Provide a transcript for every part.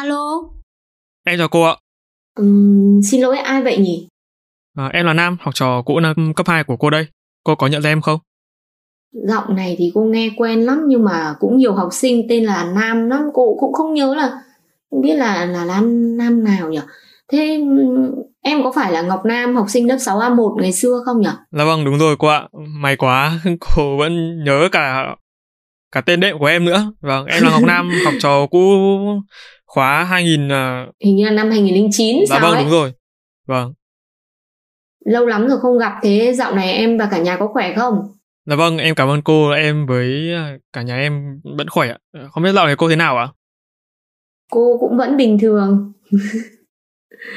Alo, Em chào cô ạ. Ừm, xin lỗi ai vậy nhỉ? À, em là Nam, học trò cũ năm cấp 2 của cô đây. Cô có nhận ra em không? Giọng này thì cô nghe quen lắm nhưng mà cũng nhiều học sinh tên là Nam lắm, cô cũng không nhớ là không biết là là Nam Nam nào nhỉ? Thế em có phải là Ngọc Nam học sinh lớp 6A1 ngày xưa không nhỉ? Dạ vâng, đúng rồi cô ạ. May quá, cô vẫn nhớ cả cả tên đệm của em nữa. Vâng, em là Ngọc Nam, học trò cũ khóa 2000 à, Hình như là năm 2009 Dạ sao vâng, ấy. đúng rồi. Vâng. Lâu lắm rồi không gặp thế dạo này em và cả nhà có khỏe không? Dạ vâng, em cảm ơn cô, em với à, cả nhà em vẫn khỏe ạ. Không biết dạo này cô thế nào ạ? Cô cũng vẫn bình thường.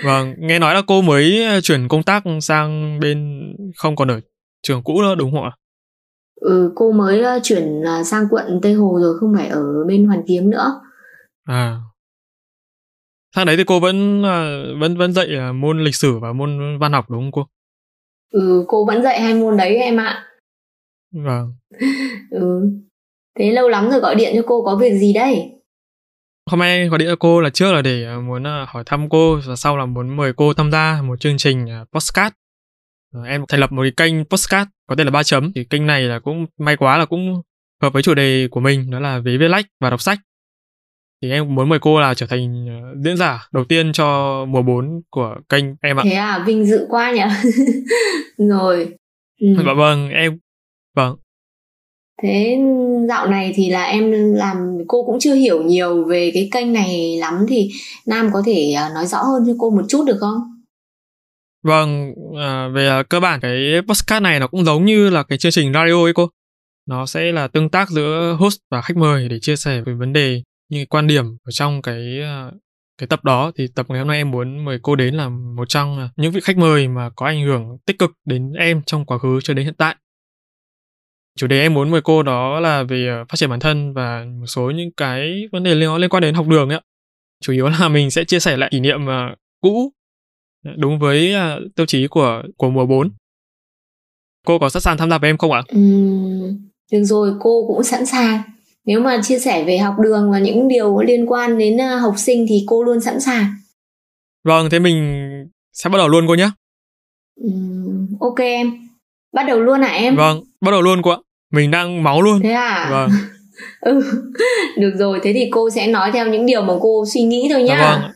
Vâng, nghe nói là cô mới à, chuyển công tác sang bên không còn ở trường cũ nữa đúng không ạ? Ừ, cô mới chuyển sang quận Tây Hồ rồi không phải ở bên Hoàn Kiếm nữa. À. Sang đấy thì cô vẫn à, vẫn vẫn dạy à, môn lịch sử và môn văn học đúng không cô? Ừ, cô vẫn dạy hai môn đấy em ạ. Vâng. Ừ. Thế lâu lắm rồi gọi điện cho cô có việc gì đây? Hôm nay gọi điện cho cô là trước là để à, muốn hỏi thăm cô và sau là muốn mời cô tham gia một chương trình podcast. Ờ, Em thành lập một cái kênh podcast có tên là ba chấm thì kênh này là cũng may quá là cũng hợp với chủ đề của mình đó là về viết lách và đọc sách. Thì em muốn mời cô là trở thành diễn giả đầu tiên cho mùa 4 của kênh em ạ. Thế à, vinh dự quá nhỉ. rồi. Ừ. Dạ vâng, em vâng. Thế dạo này thì là em làm cô cũng chưa hiểu nhiều về cái kênh này lắm thì Nam có thể ờ, nói rõ hơn cho cô một chút được không? Vâng, à, về à, cơ bản cái podcast này nó cũng giống như là cái chương trình radio ấy cô. Nó sẽ là tương tác giữa host và khách mời để chia sẻ về vấn đề như quan điểm ở trong cái à, cái tập đó thì tập ngày hôm nay em muốn mời cô đến là một trong những vị khách mời mà có ảnh hưởng tích cực đến em trong quá khứ cho đến hiện tại. Chủ đề em muốn mời cô đó là về ờ, phát triển bản thân và một số những cái vấn đề liên liên quan đến học đường ấy. Chủ yếu là mình sẽ chia sẻ lại kỷ niệm ờ, cũ ờ, đúng với tiêu chí của của mùa 4. Cô có sẵn sàng tham gia với em không ạ? Ừ, được rồi, cô cũng sẵn sàng. Nếu mà chia sẻ về học đường và những điều liên quan đến ờ, học sinh thì cô luôn sẵn sàng. Vâng, thế mình sẽ bắt đầu luôn cô nhé. Ừm, ok em. Bắt đầu luôn hả em? Vâng, bắt đầu luôn cô ạ. Mình đang máu luôn. Thế à? Vâng, Ừ. Được rồi, thế thì cô sẽ nói theo những điều mà cô suy nghĩ thôi nhá. dạ vâng.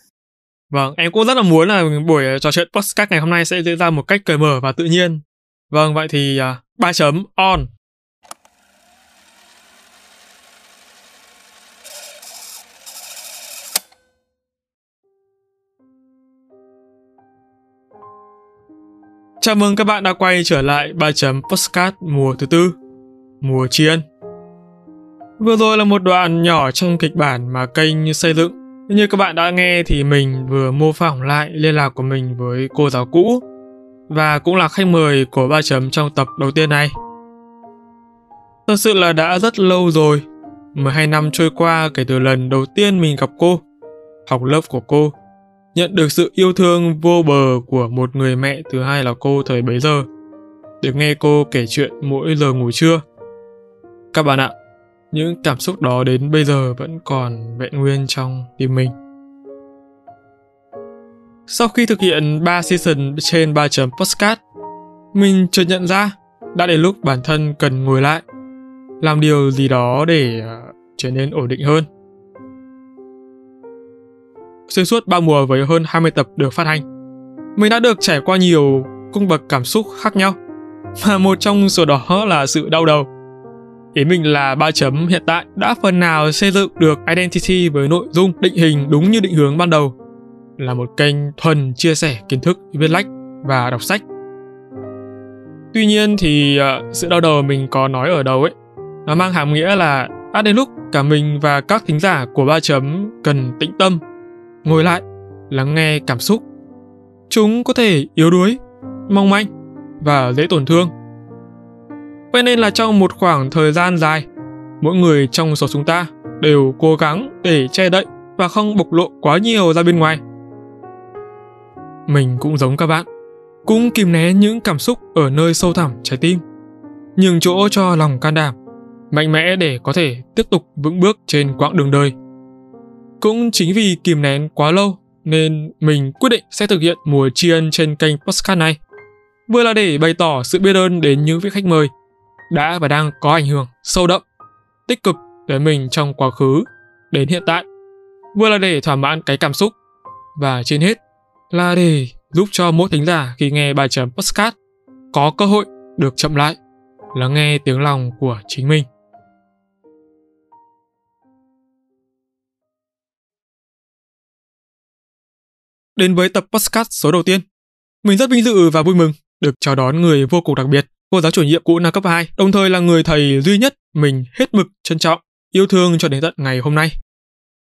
Vâng, em cũng rất là muốn là buổi trò chuyện podcast ngày hôm nay sẽ diễn ra một cách cởi mở và tự nhiên. Vâng, vậy thì à, ba chấm on. Chào mừng các bạn đã quay trở lại 3 chấm Postcard mùa thứ tư, mùa tri ân. Vừa rồi là một đoạn nhỏ trong kịch bản mà kênh xây dựng. Như các bạn đã nghe thì mình vừa mô phỏng lại liên lạc của mình với cô giáo cũ và cũng là khách mời của 3 chấm trong tập đầu tiên này. Thật sự là đã rất lâu rồi, 12 năm trôi qua kể từ lần đầu tiên mình gặp cô, học lớp của cô, nhận được sự yêu thương vô bờ của một người mẹ thứ hai là cô thời bấy giờ, được nghe cô kể chuyện mỗi giờ ngủ trưa. Các bạn ạ, những cảm xúc đó đến bây giờ vẫn còn vẹn nguyên trong tim mình. Sau khi thực hiện 3 season trên 3 chấm podcast, mình chợt nhận ra đã đến lúc bản thân cần ngồi lại, làm điều gì đó để à, trở nên ổn định hơn. Xuyên suốt 3 mùa với hơn 20 tập được phát hành, mình đã được trải qua nhiều cung bậc cảm xúc khác nhau, và một trong số đó là sự đau đầu. Ý mình là ba chấm hiện tại đã phần nào xây dựng được identity với nội dung định hình đúng như định hướng ban đầu là một kênh thuần chia sẻ kiến thức viết lách và đọc sách. Tuy nhiên thì ờ, sự đau đầu mình có nói ở đầu ấy nó mang hàm nghĩa là đã đến lúc cả mình và các thính giả của ba chấm cần tĩnh tâm, ngồi lại, lắng nghe cảm xúc. Chúng có thể yếu đuối, mong manh và dễ tổn thương. Vậy nên là trong một khoảng thời gian dài, mỗi người trong số chúng ta đều cố gắng để che đậy và không bộc lộ quá nhiều ra bên ngoài. Mình cũng giống các bạn, cũng kìm né những cảm xúc ở nơi sâu thẳm trái tim, nhường chỗ cho lòng can đảm, mạnh mẽ để có thể tiếp tục vững bước trên quãng đường đời. Cũng chính vì kìm nén quá lâu nên mình quyết định sẽ thực hiện mùa tri ân trên kênh podcast này. Vừa là để bày tỏ sự biết ơn đến những vị khách mời đã và đang có ảnh hưởng sâu đậm, tích cực đến mình trong quá khứ đến hiện tại. Vừa là để thỏa mãn cái cảm xúc và trên hết là để giúp cho mỗi thính giả khi nghe bài chấm podcast có cơ hội được chậm lại, lắng nghe tiếng lòng của chính mình. Đến với tập podcast số đầu tiên, mình rất vinh dự và vui mừng được chào đón người vô cùng đặc biệt, cô giáo chủ nhiệm cũ năm cấp 2, đồng thời là người thầy duy nhất mình hết mực trân trọng, yêu thương cho đến tận ngày hôm nay.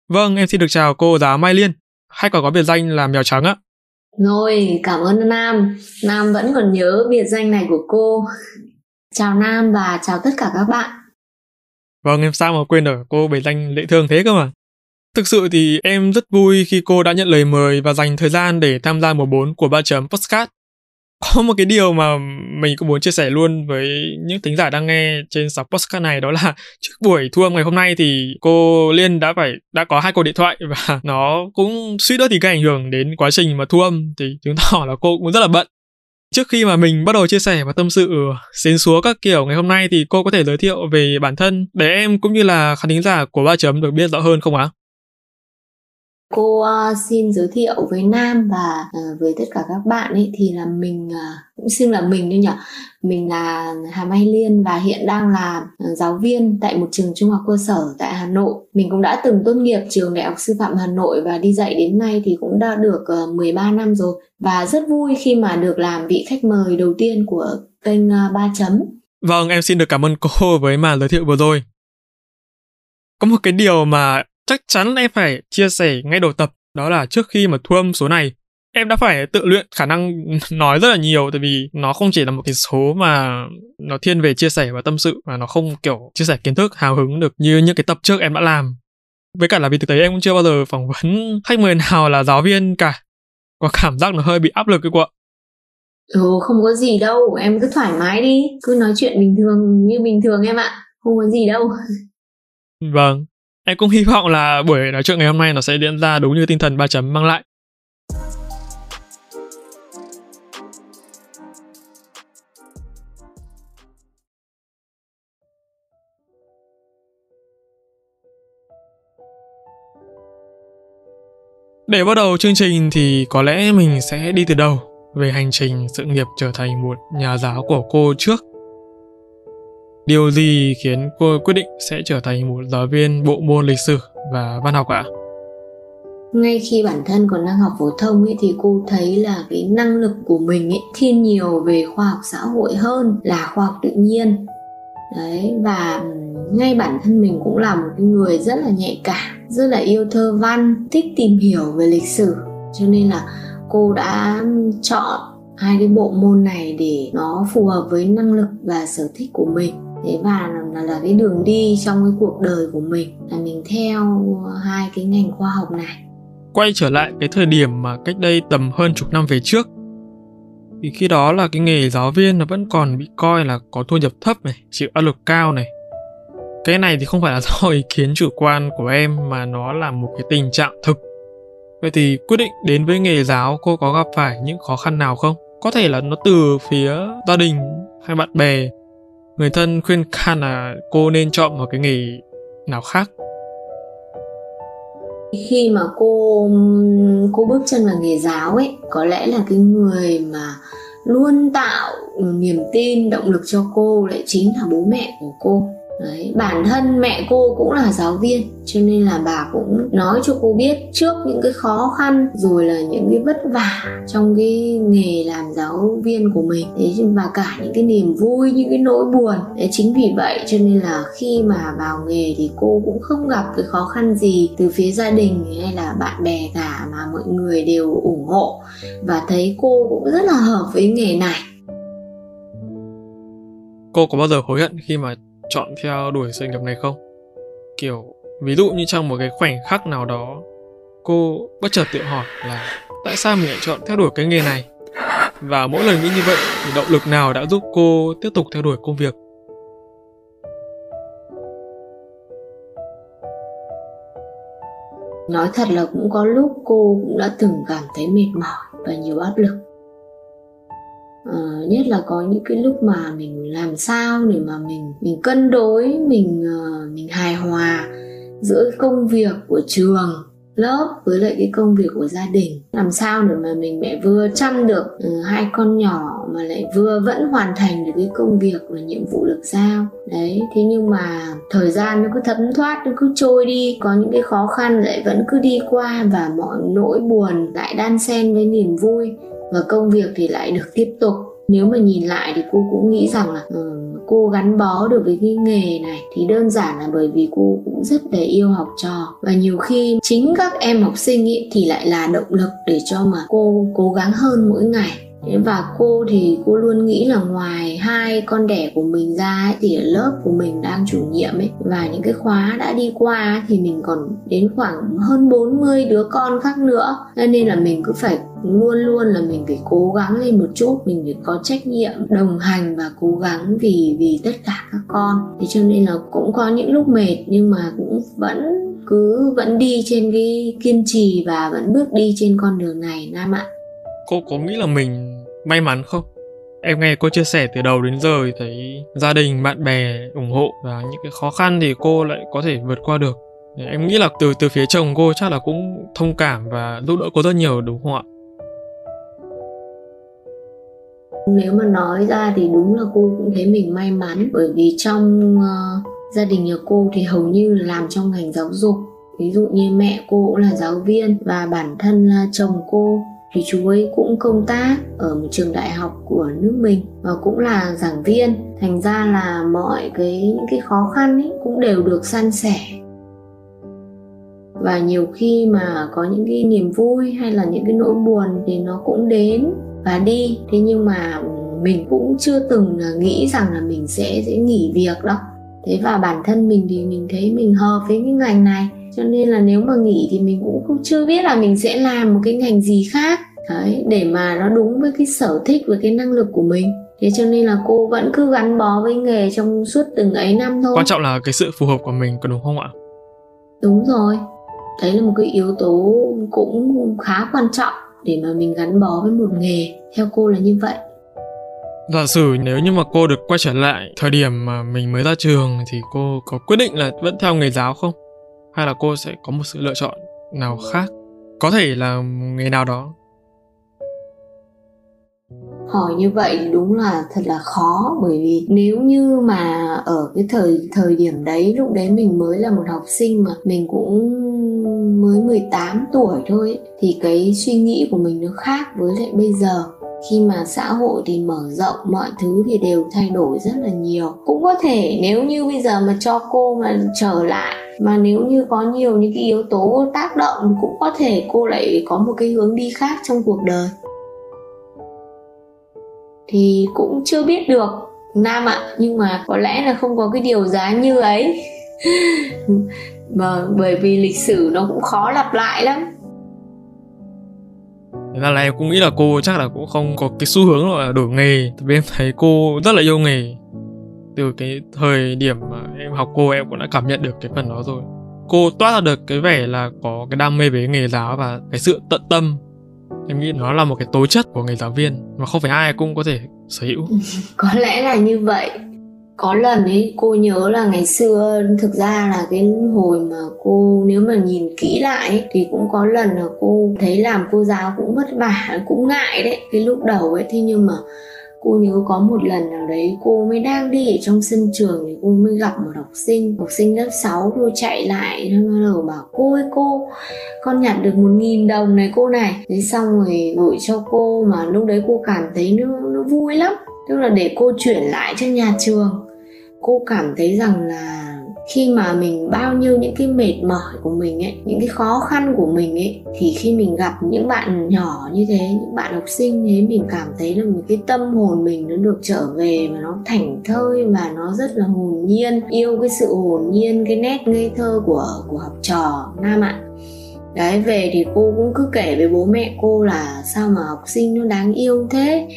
Vâng, em xin được chào cô giáo Mai Liên, hay còn có biệt danh là mèo trắng ạ. Rồi, cảm ơn Nam. Nam vẫn còn nhớ biệt danh này của cô. Chào Nam và chào tất cả các bạn. Vâng, em sao mà quên được cô biệt danh lệ thương thế cơ mà. Thực sự thì em rất vui khi cô đã nhận lời mời và dành thời gian để tham gia mùa 4 của ba chấm podcast. Có một cái điều mà mình cũng muốn chia sẻ luôn với những thính giả đang nghe trên sóng podcast này, đó là trước buổi thu âm ngày hôm nay thì cô Liên đã phải, đã có hai cuộc điện thoại và nó cũng suýt nữa thì gây ảnh hưởng đến quá trình mà thu âm thì chứng tỏ là cô cũng rất là bận. Trước khi mà mình bắt đầu chia sẻ và tâm sự xến xúa các kiểu ngày hôm nay thì cô có thể giới thiệu về bản thân để em cũng như là khán thính giả của ba chấm được biết rõ hơn không ạ? Cô uh, xin giới thiệu với Nam và uh, với tất cả các bạn ấy thì là mình uh, cũng xưng là mình thôi nhỉ. Mình là Hà Mai Liên và hiện đang là giáo viên tại một trường trung học cơ sở tại Hà Nội. Mình cũng đã từng tốt nghiệp trường Đại học Sư phạm Hà Nội và đi dạy đến nay thì cũng đã được 13 năm rồi và rất vui khi mà được làm vị khách mời đầu tiên của kênh ba chấm. Vâng, em xin được cảm ơn cô với màn giới thiệu vừa rồi. Có một cái điều mà chắc chắn em phải chia sẻ ngay đầu tập đó là trước khi mà thu âm số này. Em đã phải tự luyện khả năng nói rất là nhiều tại vì nó không chỉ là một cái số mà nó thiên về chia sẻ và tâm sự mà nó không kiểu chia sẻ kiến thức hào hứng được như những cái tập trước em đã làm. Với cả là vì thực tế em cũng chưa bao giờ phỏng vấn khách mời nào là giáo viên cả. Có cảm giác nó hơi bị áp lực cái quả ừ không có gì đâu em cứ thoải mái đi cứ nói chuyện bình thường như bình thường em ạ không có gì đâu. Vâng Em cũng hy vọng là buổi nói chuyện ngày hôm nay nó sẽ diễn ra đúng như tinh thần ba chấm mang lại. Để bắt đầu chương trình thì có lẽ mình sẽ đi từ đầu về hành trình sự nghiệp trở thành một nhà giáo của cô trước Điều gì khiến cô quyết định sẽ trở thành một giáo viên bộ môn lịch sử và văn học ạ? Ngay khi bản thân còn đang học phổ thông ấy thì cô thấy là cái năng lực của mình ấy thiên nhiều về khoa học xã hội hơn là khoa học tự nhiên. Đấy và ngay bản thân mình cũng là một cái người rất là nhạy cảm, rất là yêu thơ văn, thích tìm hiểu về lịch sử. Cho nên là cô đã chọn hai cái bộ môn này để nó phù hợp với năng lực và sở thích của mình thế và là, là cái đường đi trong cái cuộc đời của mình. Là mình theo hai cái ngành khoa học này. Quay trở lại cái thời điểm mà cách đây tầm hơn chục năm về trước thì khi đó là cái nghề giáo viên nó vẫn còn bị coi là có thu nhập thấp này chịu áp lực cao này. Cái này thì không phải là do ý kiến chủ quan của em mà nó là một cái tình trạng thực. Vậy thì quyết định đến với nghề giáo cô có gặp phải những khó khăn nào không? Có thể là nó từ phía gia đình hay bạn bè người thân khuyên can là cô nên chọn một cái nghề nào khác? Khi mà cô cô bước chân vào nghề giáo ấy, có lẽ là cái người mà luôn tạo niềm tin, động lực cho cô lại chính là bố mẹ của cô. Đấy, bản thân mẹ cô cũng là giáo viên cho nên là bà cũng nói cho cô biết trước những cái khó khăn rồi là những cái vất vả trong cái nghề làm giáo viên của mình. Thế và cả những cái niềm vui những cái nỗi buồn. Đấy chính vì vậy cho nên là khi mà vào nghề thì cô cũng không gặp cái khó khăn gì từ phía gia đình hay là bạn bè cả mà mọi người đều ủng hộ. Và thấy cô cũng rất là hợp với nghề này. Cô có bao giờ hối hận khi mà chọn theo đuổi sự nghiệp này không? Kiểu, ví dụ như trong một cái khoảnh khắc nào đó, cô bất chợt tự hỏi là tại sao mình lại chọn theo đuổi cái nghề này? Và mỗi lần nghĩ như vậy thì động lực nào đã giúp cô tiếp tục theo đuổi công việc? Nói thật là cũng có lúc cô cũng đã từng cảm thấy mệt mỏi và nhiều áp lực. Ờ, nhất là có những cái lúc mà mình làm sao để mà mình mình cân đối, mình ờ, mình hài hòa giữa công việc của trường lớp với lại cái công việc của gia đình. Làm sao để mà mình mẹ vừa chăm được ừ, hai con nhỏ mà lại vừa vẫn hoàn thành được cái công việc và nhiệm vụ được giao. Đấy, thế nhưng mà thời gian nó cứ thấm thoát, nó cứ trôi đi, có những cái khó khăn lại vẫn cứ đi qua và mọi nỗi buồn lại đan xen với niềm vui và công việc thì lại được tiếp tục nếu mà nhìn lại thì cô cũng nghĩ rằng là uh, cô gắn bó được với cái nghề này thì đơn giản là bởi vì cô cũng rất là yêu học trò. Và nhiều khi chính các em học sinh ý, thì lại là động lực để cho mà cô cố gắng hơn mỗi ngày và cô thì cô luôn nghĩ là ngoài hai con đẻ của mình ra ấy, thì ở lớp của mình đang chủ nhiệm ấy và những cái khóa đã đi qua thì mình còn đến khoảng hơn 40 đứa con khác nữa. Nên là mình cứ phải luôn luôn là mình phải cố gắng lên một chút mình phải có trách nhiệm đồng hành và cố gắng vì vì tất cả các con. Thế cho nên là cũng có những lúc mệt nhưng mà cũng vẫn cứ vẫn đi trên cái kiên trì và vẫn bước đi trên con đường này nam ạ. Cô có nghĩ là mình may mắn không? Em nghe cô chia sẻ từ đầu đến giờ thì thấy gia đình bạn bè ủng hộ và những cái khó khăn thì cô lại có thể vượt qua được. Em nghĩ là từ từ phía chồng cô chắc là cũng thông cảm và giúp đỡ cô rất nhiều đúng không ạ? Nếu mà nói ra thì đúng là cô cũng thấy mình may mắn bởi vì trong uh, gia đình nhà cô thì hầu như là làm trong ngành giáo dục. Ví dụ như mẹ cô cũng là giáo viên và bản thân là chồng cô thì chú ấy cũng công tác ở một trường đại học của nước mình và cũng là giảng viên. Thành ra là mọi cái, những cái khó khăn ấy cũng đều được san sẻ. Và nhiều khi mà có những cái niềm vui hay là những cái nỗi buồn thì nó cũng đến và đi. Thế nhưng mà mình cũng chưa từng là nghĩ rằng là mình sẽ sẽ nghỉ việc đâu. Thế và bản thân mình thì mình thấy mình hợp với cái ngành này cho nên là nếu mà nghỉ thì mình cũng không chưa biết là mình sẽ làm một cái ngành gì khác. Đấy để mà nó đúng với cái sở thích với cái năng lực của mình. Thế cho nên là cô vẫn cứ gắn bó với nghề trong suốt từng ấy năm thôi. Quan trọng là cái sự phù hợp của mình có đúng không ạ? Đúng rồi. Đấy là một cái yếu tố cũng khá quan trọng để mà mình gắn bó với một nghề. Theo cô là như vậy. Giả sử nếu như mà cô được quay trở lại thời điểm mà mình mới ra trường thì cô có quyết định là vẫn theo nghề giáo không hay là cô sẽ có một sự lựa chọn nào khác? Có thể là nghề nào đó. Hỏi như vậy đúng là thật là khó, bởi vì nếu như mà ở cái thời thời điểm đấy, lúc đấy mình mới là một học sinh mà, mình cũng mới 18 tuổi thôi, thì cái suy nghĩ của mình nó khác với lại bây giờ khi mà xã hội thì mở rộng, mọi thứ thì đều thay đổi rất là nhiều. Cũng có thể nếu như bây giờ mà cho cô mà trở lại, mà nếu như có nhiều những cái yếu tố tác động, cũng có thể cô lại có một cái hướng đi khác trong cuộc đời. Thì cũng chưa biết được, nam ạ, nhưng mà có lẽ là không có cái điều giá như ấy. Mà bởi vì lịch sử nó cũng khó lặp lại lắm. Thế ra là em cũng nghĩ là cô chắc là cũng không có cái xu hướng là đổi nghề. Tại vì em thấy cô rất là yêu nghề. Từ cái thời điểm mà em học cô, em cũng đã cảm nhận được cái phần đó rồi. Cô toát ra được cái vẻ là có cái đam mê với nghề giáo và cái sự tận tâm. Em nghĩ nó là một cái tố chất của người giáo viên mà không phải ai cũng có thể sở hữu. Có lẽ là như vậy có lần ấy cô nhớ là ngày xưa thực ra là cái hồi mà cô nếu mà nhìn kỹ lại ấy, thì cũng có lần là cô thấy làm cô giáo cũng vất vả cũng ngại đấy cái lúc đầu ấy. Thế nhưng mà cô nhớ có một lần nào đấy cô mới đang đi ở trong sân trường thì cô mới gặp một học sinh học sinh lớp 6 cô chạy lại nó bắt đầu bảo cô ơi cô con nhặt được một nghìn đồng này cô này. Thế xong rồi gửi cho cô mà lúc đấy cô cảm thấy nó, nó vui lắm tức là để cô chuyển lại cho nhà trường. Cô cảm thấy rằng là khi mà mình bao nhiêu những cái mệt mỏi của mình ấy, những cái khó khăn của mình ấy, thì khi mình gặp những bạn nhỏ như thế, những bạn học sinh thế, mình cảm thấy là một cái tâm hồn mình nó được trở về và nó thảnh thơi và nó rất là hồn nhiên, yêu cái sự hồn nhiên, cái nét ngây thơ của của học trò nam ạ. Đấy, về thì cô cũng cứ kể với bố mẹ cô là sao mà học sinh nó đáng yêu thế?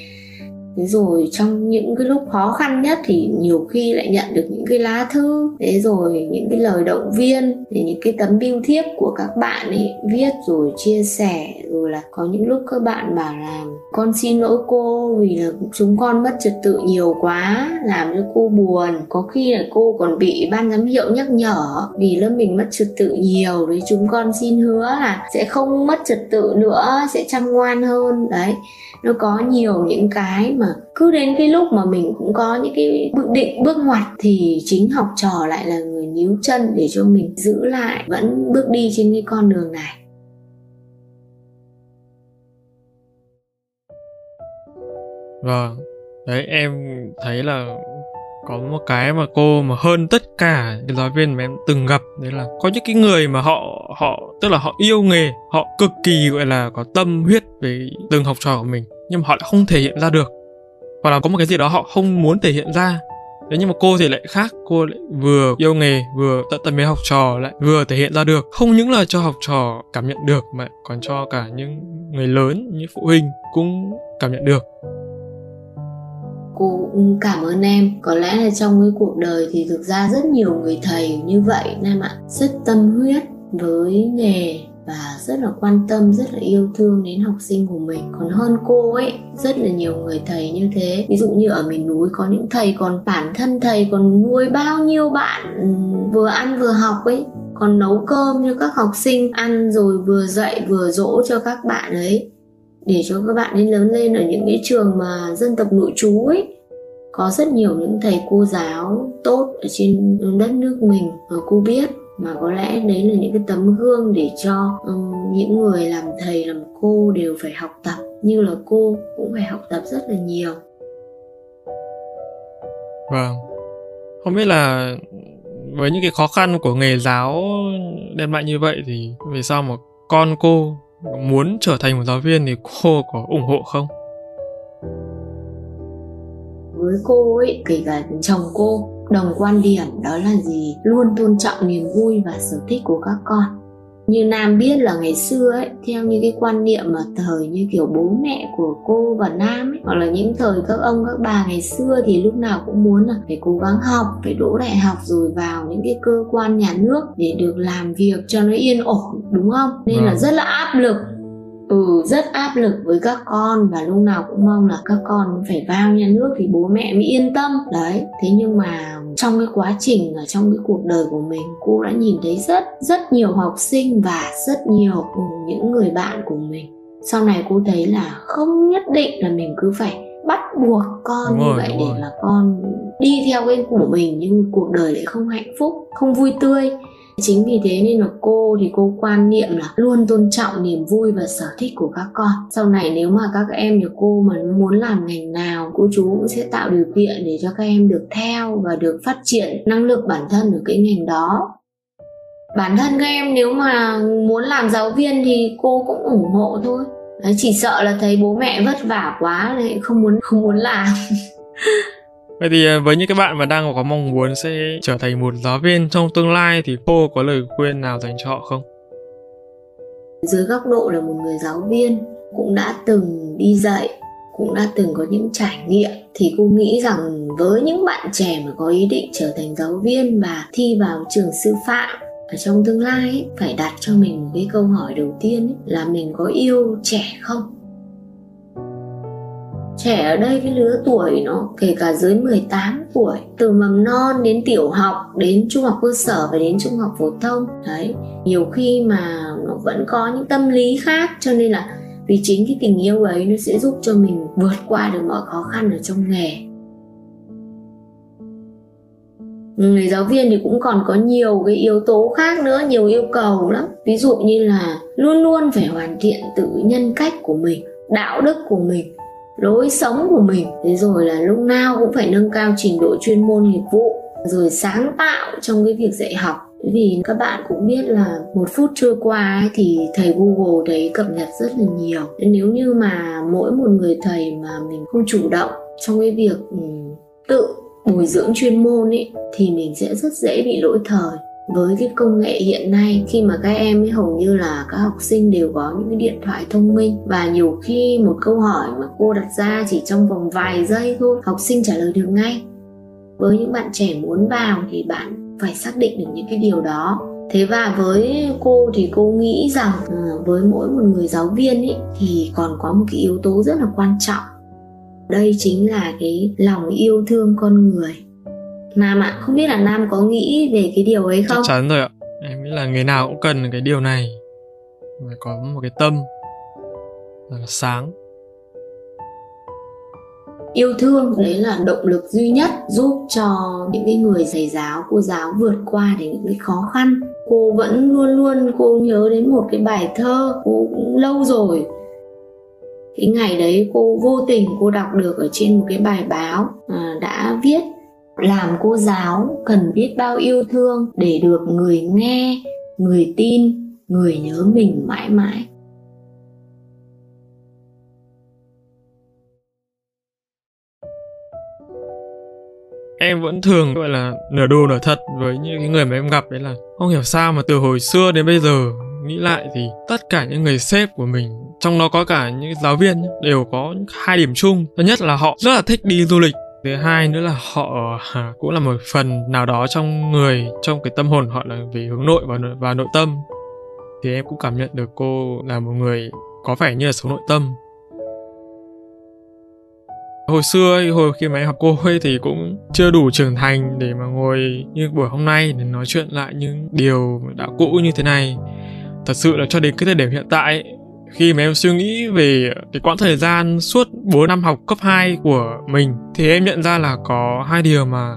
Thế rồi trong những cái lúc khó khăn nhất thì nhiều khi lại nhận được những cái lá thư. Thế rồi những cái lời động viên, thì những cái tấm biêu thiếp của các bạn ấy viết rồi chia sẻ, rồi là có những lúc các bạn bảo là con xin lỗi cô vì là chúng con mất trật tự nhiều quá, làm cho cô buồn. Có khi là cô còn bị ban giám hiệu nhắc nhở vì lớp mình mất trật tự nhiều. Đấy, chúng con xin hứa là sẽ không mất trật tự nữa, sẽ chăm ngoan hơn. Đấy, nó có nhiều những cái mà cứ đến cái lúc mà mình cũng có những cái bước định, bước ngoặt thì chính học trò lại là người níu chân để cho mình giữ lại, vẫn bước đi trên cái con đường này. Vâng đấy, em thấy là có một cái mà cô mà hơn tất cả cái giáo viên mà em từng gặp, đấy là có những cái người mà họ họ, tức là họ yêu nghề, họ cực kỳ, gọi là, có tâm huyết về từng học trò của mình, nhưng mà họ lại không thể hiện ra được hoặc là có một cái gì đó họ không muốn thể hiện ra. Thế nhưng mà cô thì lại khác, cô lại vừa yêu nghề, vừa tận tâm với học trò lại vừa thể hiện ra được. Không những là cho học trò cảm nhận được mà còn cho cả những người lớn, như phụ huynh cũng cảm nhận được. Cô cảm ơn em. Có lẽ là trong cái cuộc đời thì thực ra rất nhiều người thầy như vậy nam ạ rất tâm huyết với nghề và rất là quan tâm, rất là yêu thương đến học sinh của mình. Còn hơn cô ấy, rất là nhiều người thầy như thế. Ví dụ như ở miền núi có những thầy, còn bản thân thầy còn nuôi bao nhiêu bạn ừ, vừa ăn vừa học ấy. Còn nấu cơm cho các học sinh, ăn rồi vừa dạy vừa dỗ cho các bạn ấy. Để cho các bạn ấy lớn lên ở những cái trường mà dân tộc nội trú ấy. Có rất nhiều những thầy cô giáo tốt ở trên đất nước mình mà cô biết mà có lẽ đấy là những cái tấm gương để cho um, những người làm thầy làm cô đều phải học tập như là cô cũng phải học tập rất là nhiều. Vâng. Không biết là với những cái khó khăn của nghề giáo đem lại như vậy thì vì sao mà con cô muốn trở thành một giáo viên thì cô có ủng hộ không? Với cô ấy kể cả chồng cô đồng quan điểm đó là gì? Luôn tôn trọng niềm vui và sở thích của các con. Như nam biết là ngày xưa ấy theo như cái quan niệm mà thời như kiểu bố mẹ của cô và nam ấy hoặc là những thời các ông các bà ngày xưa thì lúc nào cũng muốn là phải cố gắng học phải đỗ đại học rồi vào những cái cơ quan nhà nước để được làm việc cho nó yên ổn đúng không? Nên là vâng. rất là áp lực rất áp lực với các con và lúc nào cũng mong là các con phải vào nhà nước thì bố mẹ mới yên tâm. Đấy thế nhưng mà trong cái quá trình ở trong cái cuộc đời của mình cô đã nhìn thấy rất rất nhiều học sinh và rất nhiều những người bạn của mình. Sau này cô thấy là không nhất định là mình cứ phải bắt buộc con đúng như rồi, vậy để rồi. mà con đi theo cái của mình nhưng cuộc đời lại không hạnh phúc không vui tươi chính vì thế nên là cô thì cô quan niệm là luôn tôn trọng niềm vui và sở thích của các con. Sau này nếu mà các em nhà cô mà muốn làm ngành nào cô chú cũng sẽ tạo điều kiện để cho các em được theo và được phát triển năng lực bản thân ở cái ngành đó. Bản thân các em nếu mà muốn làm giáo viên thì cô cũng ủng hộ thôi. Đấy, chỉ sợ là thấy bố mẹ vất vả quá lại không muốn không muốn làm. Vậy thì ờ, với những cái bạn mà đang có mong muốn sẽ trở thành một giáo viên trong tương lai thì cô có lời khuyên nào dành cho họ không? Dưới góc độ là một người giáo viên cũng đã từng đi dạy cũng đã từng có những trải nghiệm thì cô nghĩ rằng với những bạn trẻ mà có ý định trở thành giáo viên và thi vào trường sư phạm ở trong tương lai ấy, phải đặt cho mình một cái câu hỏi đầu tiên ấy, là mình có yêu trẻ không Trẻ ở đây cái lứa tuổi nó, kể cả dưới 18 tuổi, Từ mầm non đến tiểu học, Đến trung học cơ sở và đến trung học phổ thông, Đấy. Nhiều khi mà nó vẫn có những tâm lý khác, Cho nên là vì chính cái tình yêu ấy nó sẽ giúp cho mình vượt qua được mọi khó khăn ở trong nghề. Người giáo viên thì cũng còn có nhiều cái yếu tố khác nữa, nhiều yêu cầu lắm. Ví dụ như là luôn luôn phải hoàn thiện tự nhân cách của mình, đạo đức của mình lối sống của mình. Thế rồi là lúc nào cũng phải nâng cao trình độ chuyên môn nghiệp vụ rồi sáng tạo trong cái việc dạy học. Vì các bạn cũng biết là một phút trôi qua ấy, thì thầy Google đấy cập nhật rất là nhiều. Nếu như mà mỗi một người thầy mà mình không chủ động trong cái việc ừ, tự bồi dưỡng chuyên môn ấy thì mình sẽ rất dễ bị lỗi thời với cái công nghệ hiện nay, khi mà các em ấy hầu như là các học sinh đều có những cái điện thoại thông minh. Và nhiều khi một câu hỏi mà cô đặt ra chỉ trong vòng vài giây thôi, học sinh trả lời được ngay. Với những bạn trẻ muốn vào thì bạn phải xác định được những cái điều đó. Thế và với cô thì cô nghĩ rằng ờ, với mỗi một người giáo viên ấy, thì còn có một cái yếu tố rất là quan trọng. Đây chính là cái lòng yêu thương con người nam ạ không biết là nam có nghĩ về cái điều ấy không? chắc chắn rồi ạ. Em nghĩ là người nào cũng cần cái điều này. Phải có một cái tâm là sáng. Yêu thương đấy là động lực duy nhất giúp cho những cái người thầy giáo cô giáo vượt qua được những cái khó khăn. Cô vẫn luôn luôn cô nhớ đến một cái bài thơ cô cũng lâu rồi. Cái ngày đấy cô vô tình cô đọc được ở trên một cái bài báo à, đã viết làm cô giáo cần biết bao yêu thương để được người nghe, người tin, người nhớ mình mãi mãi. Em vẫn thường gọi là nửa đồ nửa thật với những cái người mà em gặp, đấy là không hiểu sao mà từ hồi xưa đến bây giờ nghĩ lại thì tất cả những người sếp của mình, trong đó có cả những giáo viên đều có hai điểm chung. Thứ nhất là họ rất là thích đi du lịch thứ hai nữa là họ à, cũng là một phần nào đó trong người trong cái tâm hồn họ là về hướng nội và và nội tâm. Thì em cũng cảm nhận được cô là một người có vẻ như là sống nội tâm. Hồi xưa ấy, hồi khi mà em học cô ấy thì cũng chưa đủ trưởng thành để mà ngồi như buổi hôm nay để nói chuyện lại những điều đã cũ như thế này. Thật sự là cho đến cái thời điểm hiện tại khi mà em suy nghĩ về cái quãng thời gian suốt 4 năm học cấp 2 của mình, thì em nhận ra là có hai điều mà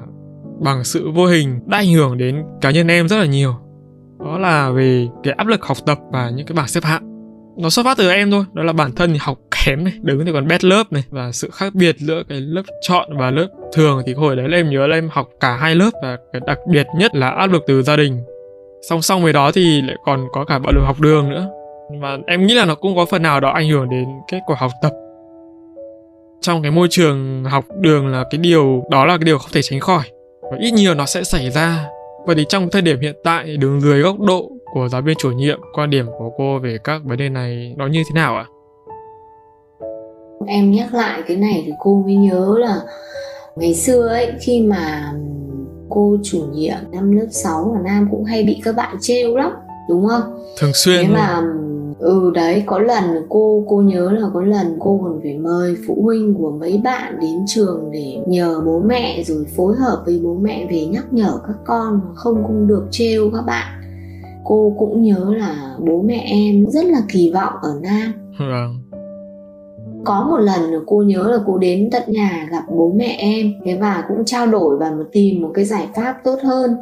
bằng sự vô hình đã ảnh hưởng đến cá nhân em rất là nhiều. Đó là về cái áp lực học tập và những cái bảng xếp hạng. Nó xuất phát từ em thôi, đó là bản thân thì học kém này, đứng thì còn bét lớp này, và sự khác biệt giữa cái lớp chọn và lớp thường thì hồi đấy là em nhớ là em học cả hai lớp, và cái đặc biệt nhất là áp lực từ gia đình. Song song với đó thì lại còn có cả bạo lực học đường nữa và em nghĩ là nó cũng có phần nào đó ảnh hưởng đến kết quả học tập trong cái môi trường học đường là cái điều đó là cái điều không thể tránh khỏi và ít nhiều nó sẽ xảy ra Vậy thì trong thời điểm hiện tại đứng dưới góc độ của giáo viên chủ nhiệm, quan điểm của cô về các vấn đề này nó như thế nào ạ? Em nhắc lại cái này thì cô mới nhớ là ngày xưa ấy khi mà cô chủ nhiệm năm lớp 6 ở Nam cũng hay bị các bạn trêu lắm đúng không? Thường xuyên. Thế mà ừ đấy có lần cô cô nhớ là có lần cô còn phải mời phụ huynh của mấy bạn đến trường để nhờ bố mẹ rồi phối hợp với bố mẹ về nhắc nhở các con không không được trêu các bạn. Cô cũng nhớ là bố mẹ em rất là kỳ vọng ở nam. Vâng. Có một lần cô nhớ là cô đến tận nhà gặp bố mẹ em thế và cũng trao đổi và tìm một cái giải pháp tốt hơn.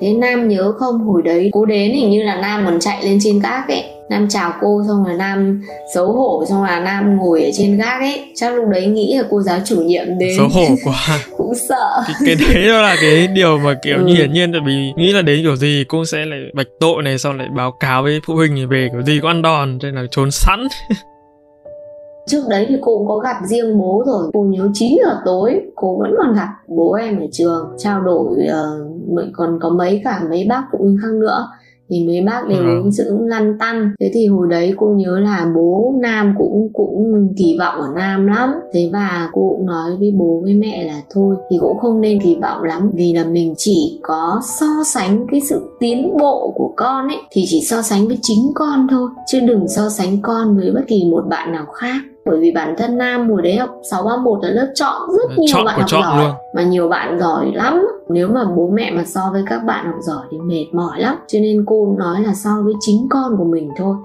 Thế nam nhớ không? Hồi đấy cô đến hình như là nam còn chạy lên trên gác ấy nam chào cô xong rồi nam xấu hổ xong là nam ngồi ở trên gác ấy. Chắc lúc đấy nghĩ là cô giáo chủ nhiệm đến. Xấu hổ quá. Cũng sợ. Cái, cái đấy đó là cái điều mà kiểu ừ. như hiển nhiên tại vì nghĩ là đến kiểu gì cô sẽ lại bạch tội này xong lại báo cáo với phụ huynh về kiểu gì có ăn đòn nên là trốn sẵn. Trước đấy thì cô cũng có gặp riêng bố rồi. Cô nhớ 9 giờ tối cô vẫn còn gặp bố em ở trường trao đổi uh, còn có mấy cả mấy bác phụ huynh khác nữa thì mấy bác đều ừ. sự lăn tăn. Thế thì hồi đấy cô nhớ là bố nam cũng cũng kỳ vọng ở nam lắm. Thế và cô cũng nói với bố với mẹ là thôi thì cũng không nên kỳ vọng lắm. Vì là mình chỉ có so sánh cái sự tiến bộ của con ấy thì chỉ so sánh với chính con thôi chứ đừng so sánh con với bất kỳ một bạn nào khác bởi vì bản thân nam mùa đấy học 631 là lớp chọn rất nhiều chọn bạn học giỏi luôn. mà nhiều bạn giỏi lắm. Nếu mà bố mẹ mà so với các bạn học giỏi thì mệt mỏi lắm. Cho nên cô nói là so với chính con của mình thôi.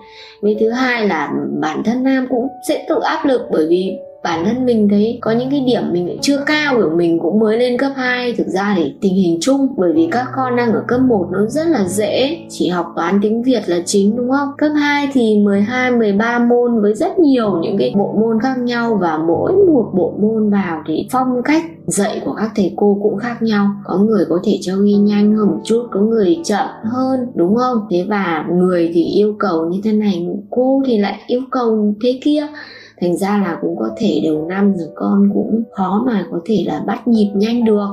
Với thứ hai là bản thân nam cũng sẽ tự áp lực bởi vì bản thân mình thấy có những cái điểm mình chưa cao của mình cũng mới lên cấp 2 thực ra thì tình hình chung, bởi vì các con đang ở cấp 1 nó rất là dễ. Chỉ học toán tiếng Việt là chính, đúng không? Cấp 2 thì 12 13 môn với rất nhiều những cái bộ môn khác nhau và mỗi một bộ môn vào thì phong cách dạy của các thầy cô cũng khác nhau. Có người có thể cho ghi nhanh hơn một chút, có người chậm hơn, đúng không? Thế và người thì yêu cầu như thế này, cô thì lại yêu cầu thế kia thành ra là cũng có thể đầu năm rồi con cũng khó mà có thể là bắt nhịp nhanh được.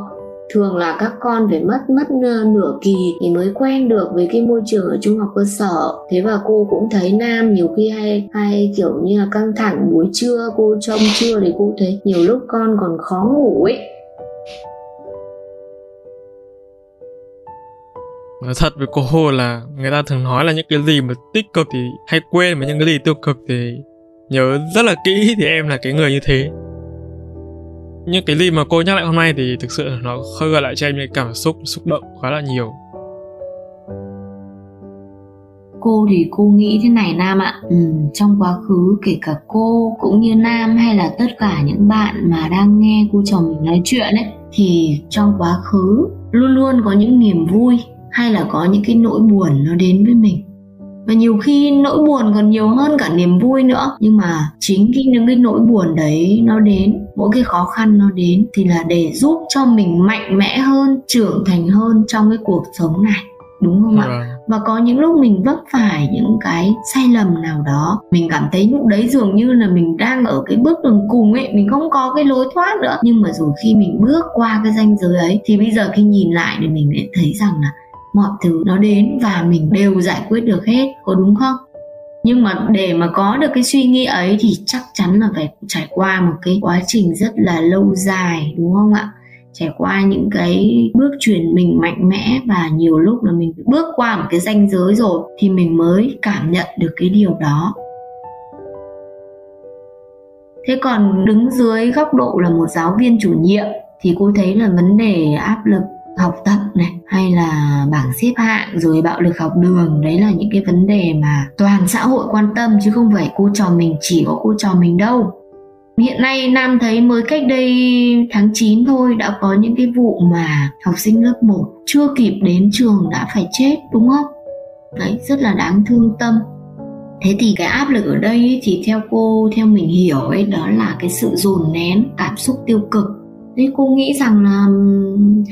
Thường là các con phải mất mất nửa kỳ thì mới quen được với cái môi trường ở trung học cơ sở. Thế và cô cũng thấy nam nhiều khi hay hay kiểu như là căng thẳng, buổi trưa cô trông trưa thì cô thấy nhiều lúc con còn khó ngủ ấy. Nói thật với cô là người ta thường nói là những cái gì mà tích cực thì hay quên mà những cái gì tiêu cực thì nhớ rất là kỹ thì em là cái người như thế. Nhưng cái gì mà cô nhắc lại hôm nay thì thực sự nó khơi gợi lại cho em những cảm xúc xúc động khá là nhiều. Cô thì cô nghĩ thế này nam ạ. Ừ, trong quá khứ kể cả cô cũng như nam hay là tất cả những bạn mà đang nghe cô chồng mình nói chuyện ấy thì trong quá khứ luôn luôn có những niềm vui hay là có những cái nỗi buồn nó đến với mình và nhiều khi nỗi buồn còn nhiều hơn cả niềm vui nữa. Nhưng mà chính cái những cái nỗi buồn đấy nó đến mỗi cái khó khăn nó đến thì là để giúp cho mình mạnh mẽ hơn trưởng thành hơn trong cái cuộc sống này. Đúng không ạ? Vâng. và có những lúc mình vấp phải những cái sai lầm nào đó mình cảm thấy lúc đấy dường như là mình đang ở cái bước đường cùng ấy mình không có cái lối thoát nữa. Nhưng mà rồi khi mình bước qua cái ranh giới ấy thì bây giờ khi nhìn lại thì mình lại thấy rằng là mọi thứ nó đến và mình đều giải quyết được hết, có đúng không? Nhưng mà để mà có được cái suy nghĩ ấy thì chắc chắn là phải trải qua một cái quá trình rất là lâu dài, đúng không ạ? Trải qua những cái bước chuyển mình mạnh mẽ và nhiều lúc là mình bước qua một cái ranh giới rồi thì mình mới cảm nhận được cái điều đó. Thế còn đứng dưới góc độ là một giáo viên chủ nhiệm thì cô thấy là vấn đề áp lực học tập này hay là bảng xếp hạng rồi bạo lực học đường đấy là những cái vấn đề mà toàn xã hội quan tâm chứ không phải cô trò mình chỉ có cô trò mình đâu Hiện nay Nam thấy mới cách đây tháng 9 thôi đã có những cái vụ mà học sinh lớp 1 chưa kịp đến trường đã phải chết đúng không? Đấy rất là đáng thương tâm. Thế thì cái áp lực ở đây ấy, thì theo cô, theo mình hiểu ấy đó là cái sự dồn nén cảm xúc tiêu cực Thế cô nghĩ rằng là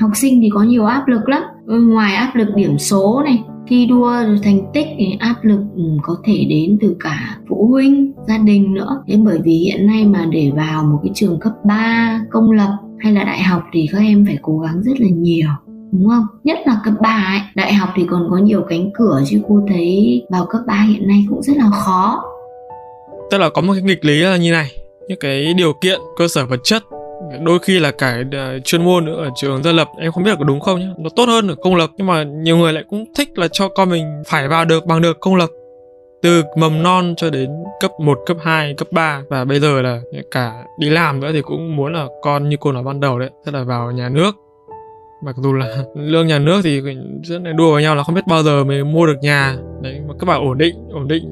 học sinh thì có nhiều áp lực lắm. Ừ, ngoài áp lực điểm số này, thi đua thành tích thì áp lực có thể đến từ cả phụ huynh, gia đình nữa. Thế bởi vì hiện nay mà để vào một cái trường cấp 3 công lập hay là đại học thì các em phải cố gắng rất là nhiều, đúng không? Nhất là cấp 3 ấy, đại học thì còn có nhiều cánh cửa chứ cô thấy vào cấp 3 hiện nay cũng rất là khó. Tức là có một cái nghịch lý là như này, những cái điều kiện, cơ sở vật chất đôi khi là cái à, chuyên môn nữa ở trường dân lập em không biết là có đúng không nhé nó tốt hơn ở công lập nhưng mà nhiều người lại cũng thích là cho con mình phải vào được bằng được công lập. Từ mầm non cho đến cấp 1, cấp 2, cấp 3 và bây giờ là cả đi làm nữa thì cũng muốn là con như cô nói ban đầu đấy tức là vào nhà nước. Mặc dù là lương nhà nước thì rất là đua với nhau là không biết bao giờ mới mua được nhà. Đấy mà các bạn ổn định ổn định.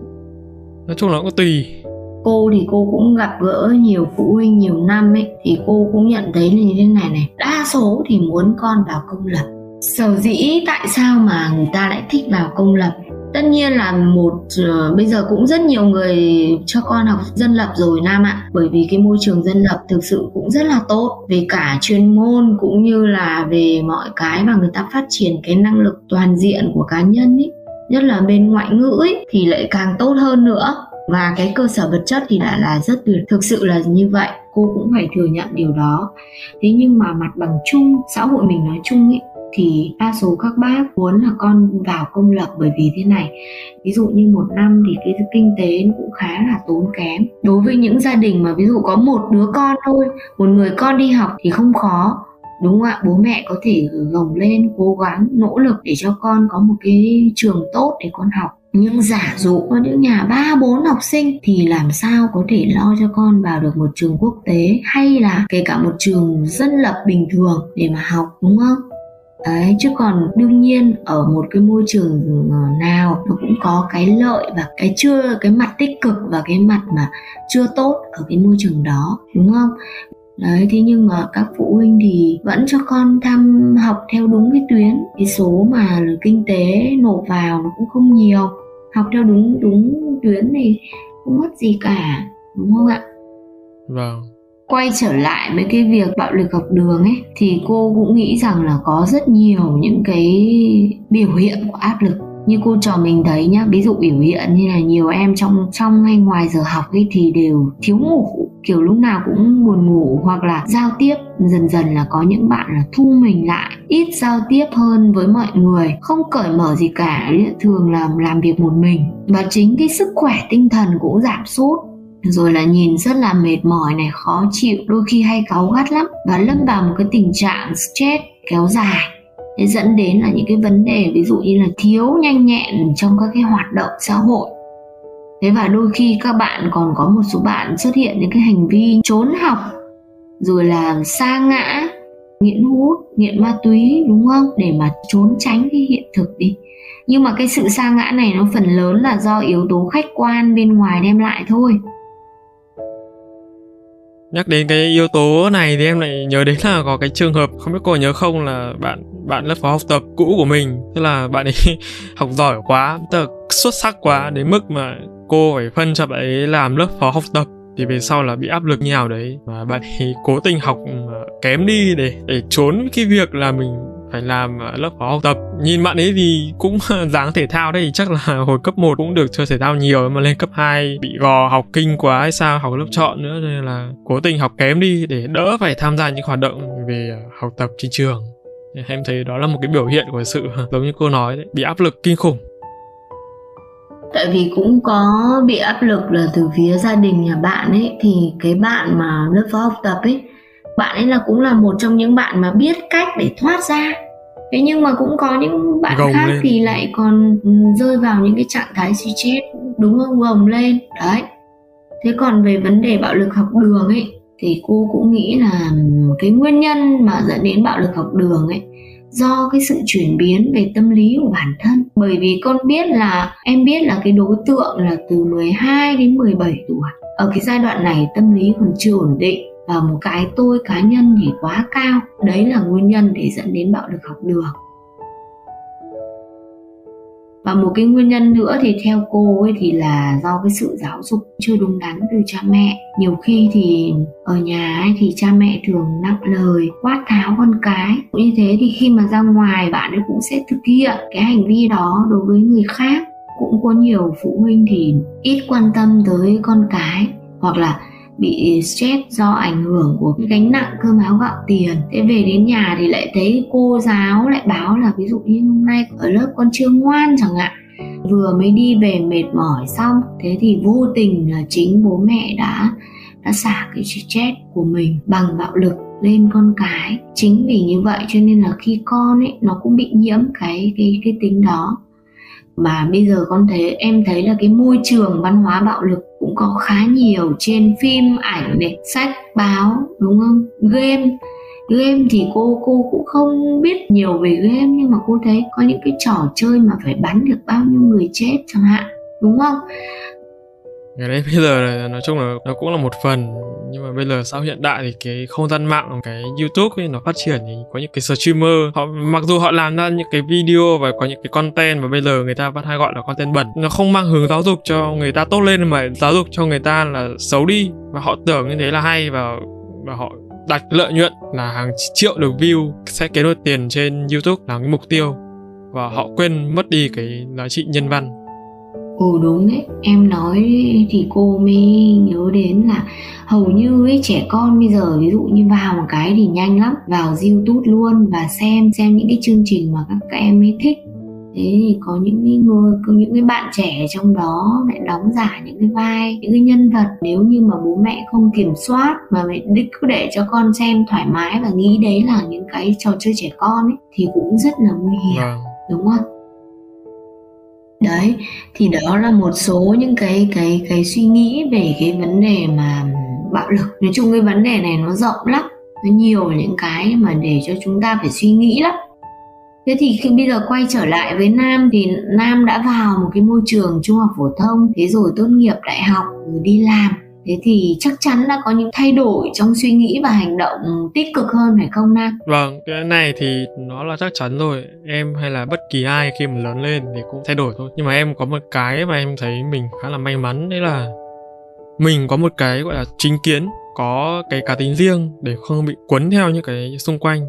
Nói chung là cũng tùy cô thì cô cũng gặp gỡ nhiều phụ huynh nhiều năm ấy thì cô cũng nhận thấy là như thế này này. Đa số thì muốn con vào công lập. Sở dĩ tại sao mà người ta lại thích vào công lập? Tất nhiên là một uh, bây giờ cũng rất nhiều người cho con học dân lập rồi nam ạ. Bởi vì cái môi trường dân lập thực sự cũng rất là tốt. Về cả chuyên môn cũng như là về mọi cái mà người ta phát triển cái năng lực toàn diện của cá nhân ấy nhất là bên ngoại ngữ ấy, thì lại càng tốt hơn nữa và cái cơ sở vật chất thì đã là rất tuyệt, thực sự là như vậy, cô cũng phải thừa nhận điều đó. Thế nhưng mà mặt bằng chung, xã hội mình nói chung ấy thì đa số các bác muốn là con vào công lập bởi vì thế này. Ví dụ như một năm thì cái kinh tế cũng khá là tốn kém. Đối với những gia đình mà ví dụ có một đứa con thôi, một người con đi học thì không khó, đúng không ạ? Bố mẹ có thể gồng lên, cố gắng, nỗ lực để cho con có một cái trường tốt để con học nhưng giả dụ có những nhà ba bốn học sinh thì làm sao có thể lo cho con vào được một trường quốc tế hay là kể cả một trường dân lập bình thường để mà học đúng không? Đấy, chứ còn đương nhiên ở một cái môi trường ờ, nào nó cũng có cái lợi và cái chưa cái mặt tích cực và cái mặt mà chưa tốt ở cái môi trường đó đúng không? Đấy thế nhưng mà các phụ huynh thì vẫn cho con tham học theo đúng cái tuyến. Cái số mà kinh tế nộp vào nó cũng không nhiều học theo đúng đúng tuyến thì không mất gì cả đúng không ạ? Vâng. Quay trở lại với cái việc bạo lực học đường ấy thì cô cũng nghĩ rằng là có rất nhiều những cái biểu hiện của áp lực như cô trò mình thấy nhá, ví dụ biểu hiện như là nhiều em trong trong hay ngoài giờ học ấy thì đều thiếu ngủ. Kiểu lúc nào cũng buồn ngủ hoặc là giao tiếp, dần dần là có những bạn là thu mình lại, ít giao tiếp hơn với mọi người, không cởi mở gì cả, thường là làm việc một mình. Và chính cái sức khỏe tinh thần cũng giảm sút. Rồi là nhìn rất là mệt mỏi này, khó chịu, đôi khi hay cáu gắt lắm và lâm vào một cái tình trạng stress kéo dài thế dẫn đến là những cái vấn đề, ví dụ như là thiếu nhanh nhẹn trong các cái hoạt động xã hội. Thế và đôi khi các bạn còn có một số bạn xuất hiện những cái hành vi trốn học, rồi là xa ngã, nghiện hút, nghiện ma túy, đúng không? Để mà trốn tránh cái hiện thực đi. Nhưng mà cái sự xa ngã này nó phần lớn là do yếu tố khách quan bên ngoài đem lại thôi nhắc đến cái yếu tố này thì em lại nhớ đến là có cái trường hợp, không biết cô nhớ không, là bạn bạn lớp phó học tập cũ của mình. Tức là bạn ấy học giỏi quá, tức là xuất sắc quá, đến mức mà cô phải phân cho bạn ấy làm lớp phó học tập. Thì về sau là bị áp lực như nào đấy. Và bạn ấy cố tình học kém đi để để trốn cái việc là mình phải làm ờ, lớp phó học tập. Nhìn bạn ấy thì cũng dáng thể thao đấy chắc là hồi cấp 1 cũng được chơi thể thao nhiều mà lên cấp 2 bị gò, học kinh quá hay sao, học lớp chọn nữa, nên là cố tình học kém đi để đỡ phải tham gia những hoạt động về ờ, học tập trên trường. Em thấy đó là một cái biểu hiện của sự giống như cô nói đấy, bị áp lực kinh khủng. Tại vì cũng có bị áp lực là từ phía gia đình, nhà bạn ấy. Thì cái bạn mà lớp phó học tập ấy bạn ấy là cũng là một trong những bạn mà biết cách để thoát ra. Thế nhưng mà cũng có những bạn gồng khác lên. thì lại còn rơi vào những cái trạng thái suy chết đúng không? Gồng lên. Đấy. Thế còn về vấn đề bạo lực học đường ấy thì cô cũng nghĩ là cái nguyên nhân mà dẫn đến bạo lực học đường ấy do cái sự chuyển biến về tâm lý của bản thân. Bởi vì con biết là em biết là cái đối tượng là từ 12 đến 17 tuổi. Ở cái giai đoạn này tâm lý còn chưa ổn định và một cái tôi cá nhân thì quá cao. Đấy là nguyên nhân để dẫn đến bạo lực học đường. Và một cái nguyên nhân nữa thì theo cô ấy thì là do cái sự giáo dục chưa đúng đắn từ cha mẹ. Nhiều khi thì ở nhà ấy thì cha mẹ thường nặng lời, quát tháo con cái. Như thế thì khi mà ra ngoài, bạn ấy cũng sẽ thực hiện cái hành vi đó đối với người khác. Cũng có nhiều phụ huynh thì ít quan tâm tới con cái. Hoặc là bị stress do ảnh hưởng của cái gánh nặng cơm áo gạo tiền. Thế về đến nhà thì lại thấy cô giáo lại báo là ví dụ như hôm nay ở lớp con chưa ngoan chẳng hạn. Vừa mới đi về mệt mỏi xong, thế thì vô tình là chính bố mẹ đã đã xả cái stress của mình bằng bạo lực lên con cái. Chính vì như vậy cho nên là khi con ấy, nó cũng bị nhiễm cái cái cái tính đó mà bây giờ con thấy, em thấy là cái môi trường văn hóa bạo lực cũng có khá nhiều trên phim, ảnh này, sách, báo, đúng không? Game. Game thì cô cô cũng không biết nhiều về game, nhưng mà cô thấy có những cái trò chơi mà phải bắn được bao nhiêu người chết chẳng hạn, đúng không? Cái đấy bây giờ là nói chung là nó cũng là một phần, nhưng mà bây giờ sau hiện đại thì cái không gian mạng, cái youtube ấy nó phát triển thì có những cái streamer, họ, mặc dù họ làm ra những cái video và có những cái content mà bây giờ người ta vẫn hay gọi là content bẩn, nó không mang hướng giáo dục cho người ta tốt lên mà giáo dục cho người ta là xấu đi. Và họ tưởng như thế là hay và và họ đặt lợi nhuận là hàng triệu được view, sẽ kiếm được tiền trên youtube là cái mục tiêu. Và họ quên mất đi cái giá trị nhân văn ừ đúng đấy. Em nói thì cô mới nhớ đến là hầu như ấy trẻ con bây giờ ví dụ như vào một cái thì nhanh lắm vào youtube luôn và xem xem những cái chương trình mà các, các em ấy thích. Thế thì có những cái người có những cái bạn trẻ trong đó lại đóng giả những cái vai những cái nhân vật. Nếu như mà bố mẹ không kiểm soát mà mẹ đích cứ để cho con xem thoải mái và nghĩ đấy là những cái trò chơi trẻ con ấy thì cũng rất là nguy hiểm vâng. đúng không đấy, thì đó là một số những cái cái cái suy nghĩ về cái vấn đề mà bạo lực. Nói chung cái vấn đề này nó rộng lắm, nó nhiều những cái mà để cho chúng ta phải suy nghĩ lắm. Thế thì khi bây giờ quay trở lại với nam thì nam đã vào một cái môi trường trung học phổ thông, thế rồi tốt nghiệp đại học, rồi đi làm thế thì chắc chắn là có những thay đổi trong suy nghĩ và hành động tích cực hơn, phải không nam? Vâng cái này thì nó là chắc chắn rồi. Em hay là bất kỳ ai khi mà lớn lên thì cũng thay đổi thôi. Nhưng mà em có một cái mà em thấy mình khá là may mắn, đấy là mình có một cái, gọi là, chính kiến, có cái cá tính riêng để không bị cuốn theo những cái xung quanh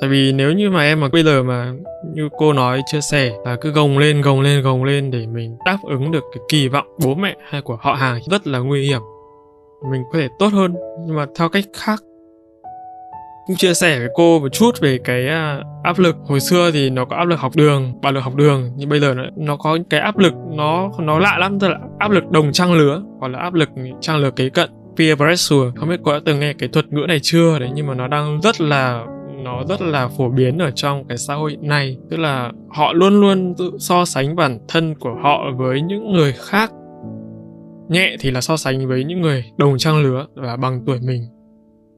tại vì nếu như mà em mà bây giờ mà như cô nói chia sẻ là cứ gồng lên gồng lên gồng lên để mình đáp ứng được cái kỳ vọng bố mẹ hay của họ hàng rất là nguy hiểm. Mình có thể tốt hơn nhưng mà theo cách khác. Cũng chia sẻ với cô một chút về cái à, áp lực. Hồi xưa thì nó có áp lực học đường bạo lực học đường nhưng bây giờ nó, nó có cái áp lực nó nó lạ lắm tức là áp lực đồng trang lứa hoặc là áp lực trang lứa kế cận. Peer pressure không biết cô đã từng nghe cái thuật ngữ này chưa đấy nhưng mà nó đang rất là nó rất là phổ biến ở trong cái xã hội này. Tức là họ luôn luôn tự so sánh bản thân của họ với những người khác. Nhẹ thì là so sánh với những người đồng trang lứa và bằng tuổi mình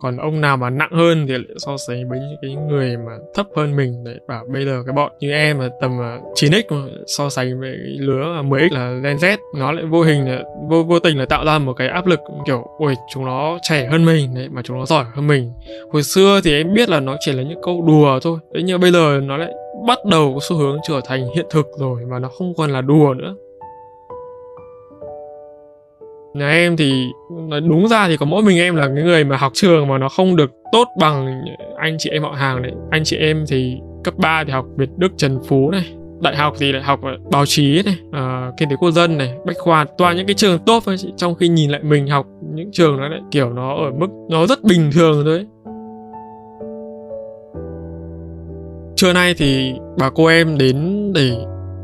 còn ông nào mà nặng hơn thì lại so sánh với những cái người mà thấp hơn mình. Đấy, bảo bây giờ cái bọn như em mà tầm à, 9x mà so sánh với cái lứa à, 10x là Gen Z. Nó lại vô hình là, vô vô tình là tạo ra một cái áp lực kiểu, ôi, chúng nó trẻ hơn mình, đấy, mà chúng nó giỏi hơn mình. Hồi xưa thì em biết là nó chỉ là những câu đùa thôi. Đấy, nhưng bây giờ nó lại bắt đầu có xu hướng trở thành hiện thực rồi, mà nó không còn là đùa nữa nhà em thì đúng ra thì có mỗi mình em là cái người mà học trường mà nó không được tốt bằng anh chị em họ hàng đấy anh chị em thì cấp 3 thì học Việt Đức Trần Phú này đại học thì lại học báo chí này uh, kinh tế quốc dân này bách khoa toàn những cái trường tốt thôi trong khi nhìn lại mình học những trường nó lại kiểu nó ở mức nó rất bình thường thôi trưa nay thì bà cô em đến để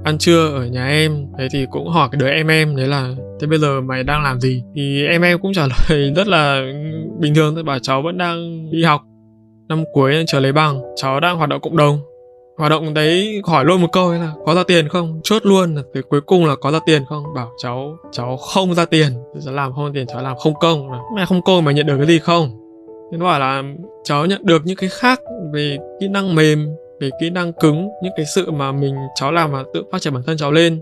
ăn trưa ở nhà em thế thì cũng hỏi cái đứa em em đấy là thế bây giờ mày đang làm gì? Thì em em cũng trả lời rất là bình thường thôi, bảo cháu vẫn đang đi học. Năm cuối chờ lấy bằng, cháu đang hoạt động cộng đồng. Hoạt động đấy hỏi luôn một câu ấy là, có ra tiền không? Chốt luôn là cái cuối cùng là có ra tiền không? Bảo cháu cháu không ra tiền. Cháu làm không ra tiền, cháu làm không công. Mày không công mà nhận được cái gì không? Thế nó bảo là, cháu nhận được những cái khác về kỹ năng mềm, về kỹ năng cứng, những cái sự mà mình, cháu làm mà tự phát triển bản thân cháu lên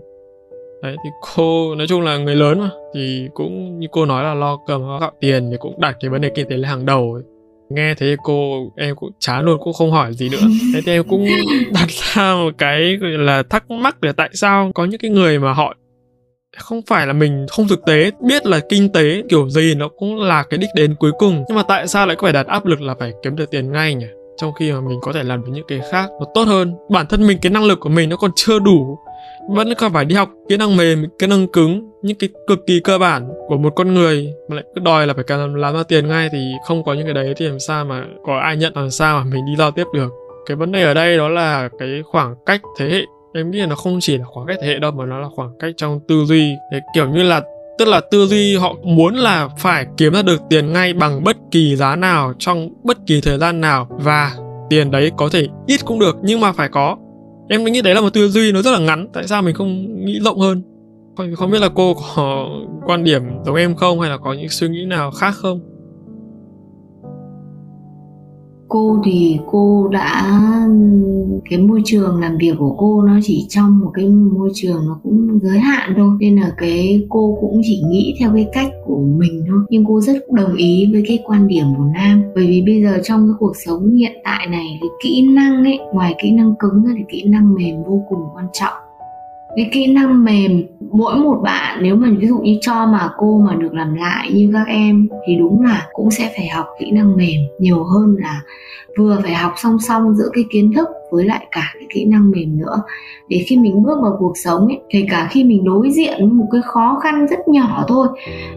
đấy thì cô nói chung là người lớn mà thì cũng như cô nói là lo cầm gạo tiền thì cũng đặt cái vấn đề kinh tế lên hàng đầu ấy. nghe thế cô em cũng chán luôn cũng không hỏi gì nữa. Thế thì em cũng đặt ra một cái là thắc mắc là tại sao có những cái người mà họ không phải là mình không thực tế biết là kinh tế kiểu gì nó cũng là cái đích đến cuối cùng. Nhưng mà tại sao lại có phải đặt áp lực là phải kiếm được tiền ngay nhỉ? Trong khi mà mình có thể làm được những cái khác nó tốt hơn. Bản thân mình cái năng lực của mình nó còn chưa đủ vẫn còn phải đi học kỹ năng mềm, kỹ năng cứng, những cái cực kỳ cơ bản của một con người mà lại cứ đòi là phải cần làm ra tiền ngay thì không có những cái đấy thì làm sao mà có ai nhận, làm sao mà mình đi giao tiếp được. Cái vấn đề ở đây đó là cái khoảng cách thế hệ. Em nghĩ là nó không chỉ là khoảng cách thế hệ đâu, mà nó là khoảng cách trong tư duy. Thế kiểu như là, tức là tư duy họ muốn là phải kiếm ra được tiền ngay bằng bất kỳ giá nào, trong bất kỳ thời gian nào, và tiền đấy có thể ít cũng được, nhưng mà phải có em nghĩ đấy là một tư duy nó rất là ngắn. Tại sao mình không nghĩ rộng hơn? Không, không biết là cô có quan điểm giống em không? Hay là có những suy nghĩ nào khác không? Cô thì cô đã, cái môi trường làm việc của cô nó chỉ trong một cái môi trường nó cũng giới hạn thôi. Nên là cái cô cũng chỉ nghĩ theo cái cách của mình thôi. Nhưng cô rất đồng ý với cái quan điểm của nam. Bởi vì bây giờ trong cái cuộc sống hiện tại này cái kỹ năng ấy, ngoài kỹ năng cứng ra thì kỹ năng mềm vô cùng quan trọng cái kỹ năng mềm, mỗi một bạn, nếu mà ví dụ như cho mà cô mà được làm lại như các em, thì đúng là cũng sẽ phải học kỹ năng mềm nhiều hơn là vừa phải học song song giữa cái kiến thức với lại cả cái kỹ năng mềm nữa. Để khi mình bước vào cuộc sống ấy, kể cả khi mình đối diện với một cái khó khăn rất nhỏ thôi,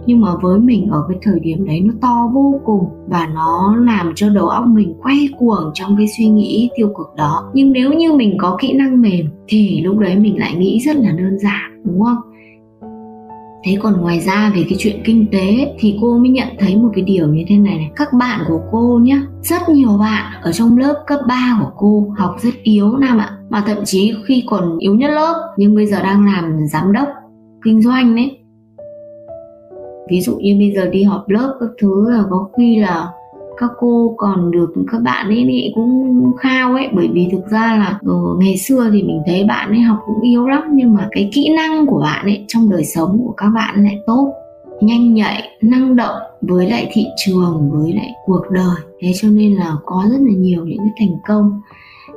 nhưng mà với mình ở cái thời điểm đấy nó to vô cùng và nó làm cho đầu óc mình quay cuồng trong cái suy nghĩ tiêu cực đó. Nhưng nếu như mình có kỹ năng mềm thì lúc đấy mình lại nghĩ rất là đơn giản, đúng không? Thế còn ngoài ra về cái chuyện kinh tế thì cô mới nhận thấy một cái điều như thế này này. Các bạn của cô nhá, rất nhiều bạn ở trong lớp cấp 3 của cô học rất yếu Nam ạ. Mà thậm chí khi còn yếu nhất lớp nhưng bây giờ đang làm giám đốc kinh doanh đấy. Ví dụ như bây giờ đi họp lớp các thứ là có khi là các cô còn được các bạn ấy, ấy cũng khao ấy. Bởi vì thực ra là ờ, ngày xưa thì mình thấy bạn ấy học cũng yếu lắm nhưng mà cái kỹ năng của bạn ấy trong đời sống của các bạn lại tốt. Nhanh nhạy năng động với lại thị trường với lại cuộc đời. Thế cho nên là có rất là nhiều những cái thành công.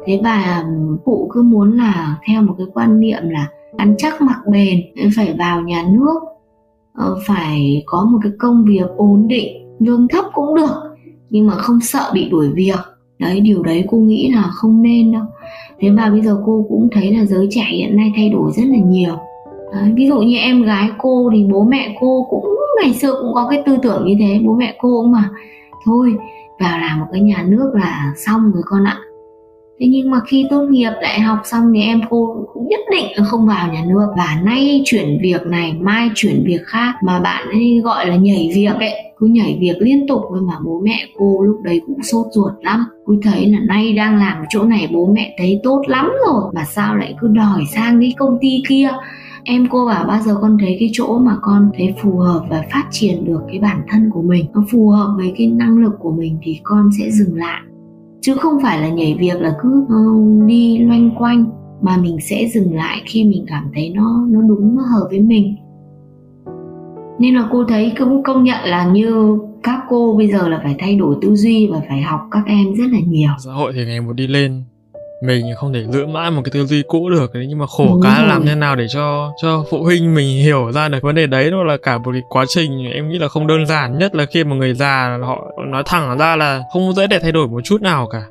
Thế và cụ cứ muốn là theo một cái quan niệm là ăn chắc mặc bền phải vào nhà nước ờ, phải có một cái công việc ổn định lương thấp cũng được nhưng mà không sợ bị đuổi việc. Đấy điều đấy cô nghĩ là không nên đâu. Thế và bây giờ cô cũng thấy là giới trẻ hiện nay thay đổi rất là nhiều. Đấy, ví dụ như em gái cô thì bố mẹ cô cũng ngày xưa cũng có cái tư tưởng như thế. Bố mẹ cô cũng mà thôi vào làm một cái nhà nước là xong rồi con ạ thế nhưng mà khi tốt nghiệp đại học xong thì em cô cũng nhất định là không vào nhà nước. Và nay chuyển việc này, mai chuyển việc khác mà bạn ấy gọi là nhảy việc ấy. Cứ nhảy việc liên tục với mà bố mẹ cô lúc đấy cũng sốt ruột lắm. Cứ thấy là nay đang làm ở chỗ này bố mẹ thấy tốt lắm rồi. Mà sao lại cứ đòi sang đi công ty kia? Em cô bảo bao giờ con thấy cái chỗ mà con thấy phù hợp và phát triển được cái bản thân của mình, nó phù hợp với cái năng lực của mình thì con sẽ dừng lại chứ không phải là nhảy việc là cứ uh, đi loanh quanh mà mình sẽ dừng lại khi mình cảm thấy nó nó đúng nó hợp với mình. Nên là cô thấy cũng công nhận là như các cô bây giờ là phải thay đổi tư duy và phải học các em rất là nhiều. Xã hội thì ngày một đi lên mình không thể giữ mãi một cái tư duy cũ được đấy nhưng mà khổ Đúng cá rồi. làm thế nào để cho cho phụ huynh mình hiểu ra được vấn đề đấy? Nó là cả một cái quá trình em nghĩ là không đơn giản nhất là khi mà người già họ nói thẳng ra là không dễ để thay đổi một chút nào cả.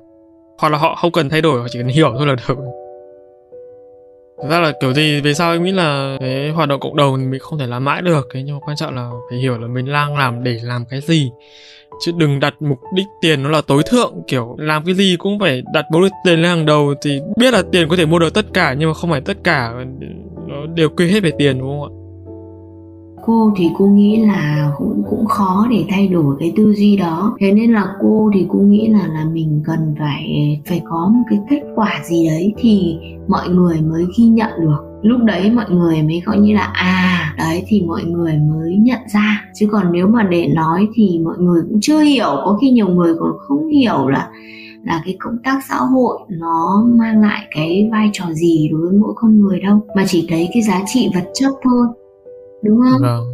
Hoặc là họ không cần thay đổi họ chỉ cần hiểu thôi là được. Thực ra là kiểu gì về sau em nghĩ là cái hoạt động cộng đồng thì mình không thể làm mãi được? Thế nhưng mà quan trọng là phải hiểu là mình đang làm để làm cái gì chứ đừng đặt mục đích tiền nó là tối thượng, kiểu làm cái gì cũng phải đặt mục đích tiền lên hàng đầu thì biết là tiền có thể mua được tất cả nhưng mà không phải tất cả, nó đều quy hết về tiền, đúng không ạ? Cô thì cô nghĩ là cũng cũng khó để thay đổi cái tư duy đó. Thế nên là cô thì cô nghĩ là là mình cần phải phải có một cái kết quả gì đấy thì mọi người mới ghi nhận được. Lúc đấy mọi người mới gọi như là à đấy thì mọi người mới nhận ra. Chứ còn nếu mà để nói thì mọi người cũng chưa hiểu. Có khi nhiều người còn không hiểu là là cái công tác xã hội nó mang lại cái vai trò gì đối với mỗi con người đâu. Mà chỉ thấy cái giá trị vật chất thôi đúng không? Vâng.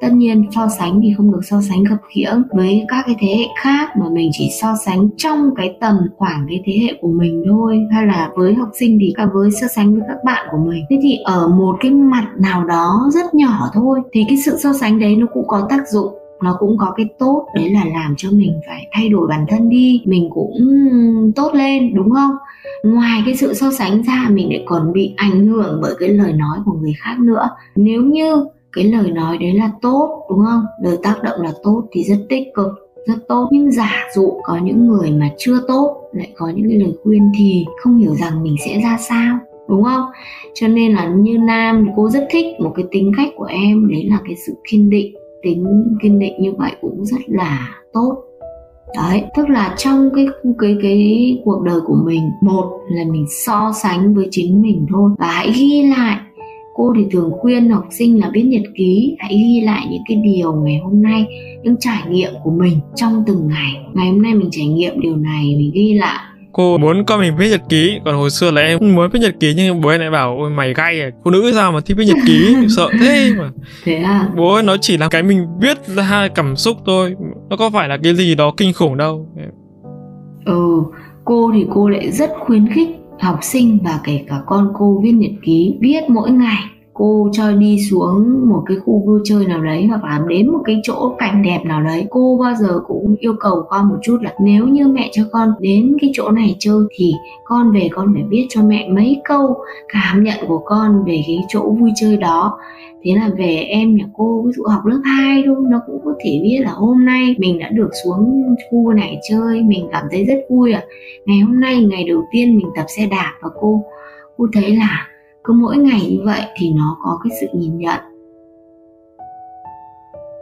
Tất nhiên so sánh thì không được so sánh khập khiễng với các cái thế hệ khác mà mình chỉ so sánh trong cái tầm khoảng cái thế hệ của mình thôi. Hay là với học sinh thì cả với so sánh với các bạn của mình. Thế thì ở một cái mặt nào đó rất nhỏ thôi thì cái sự so sánh đấy nó cũng có tác dụng nó cũng có cái tốt. Đấy là làm cho mình phải thay đổi bản thân đi. Mình cũng tốt lên đúng không ngoài cái sự so sánh ra, mình lại còn bị ảnh hưởng bởi cái lời nói của người khác nữa. Nếu như cái lời nói đấy là tốt, đúng không? Lời tác động là tốt thì rất tích cực, rất tốt. Nhưng giả dụ có những người mà chưa tốt, lại có những cái lời khuyên thì không hiểu rằng mình sẽ ra sao, đúng không? Cho nên là như nam, cô rất thích một cái tính cách của em, đấy là cái sự kiên định. Tính kiên định như vậy cũng rất là tốt đấy, tức là trong cái cái cái cuộc đời của mình, một là mình so sánh với chính mình thôi. Và hãy ghi lại, cô thì thường khuyên học sinh là viết nhật ký, hãy ghi lại những cái điều ngày hôm nay, những trải nghiệm của mình trong từng ngày. Ngày hôm nay mình trải nghiệm điều này, mình ghi lại cô muốn con mình viết nhật ký còn hồi xưa là em muốn viết nhật ký nhưng bố em lại bảo ôi mày gay à phụ nữ sao mà thích viết nhật ký sợ thế mà. Thế à? Bố ấy nó chỉ là cái mình viết ra cảm xúc thôi nó có phải là cái gì đó kinh khủng đâu. Ừ cô thì cô lại rất khuyến khích học sinh và kể cả con cô viết nhật ký viết mỗi ngày cô cho đi xuống một cái khu vui chơi nào đấy hoặc là đến một cái chỗ cảnh đẹp nào đấy, cô bao giờ cũng yêu cầu con một chút là nếu như mẹ cho con đến cái chỗ này chơi thì con về con phải viết cho mẹ mấy câu cảm nhận của con về cái chỗ vui chơi đó. Thế là về em nhà cô, ví dụ học lớp 2 thôi, nó cũng có thể biết là hôm nay mình đã được xuống khu này chơi, mình cảm thấy rất vui à ngày hôm nay ngày đầu tiên mình tập xe đạp và cô cô thấy là cứ mỗi ngày như vậy thì nó có cái sự nhìn nhận.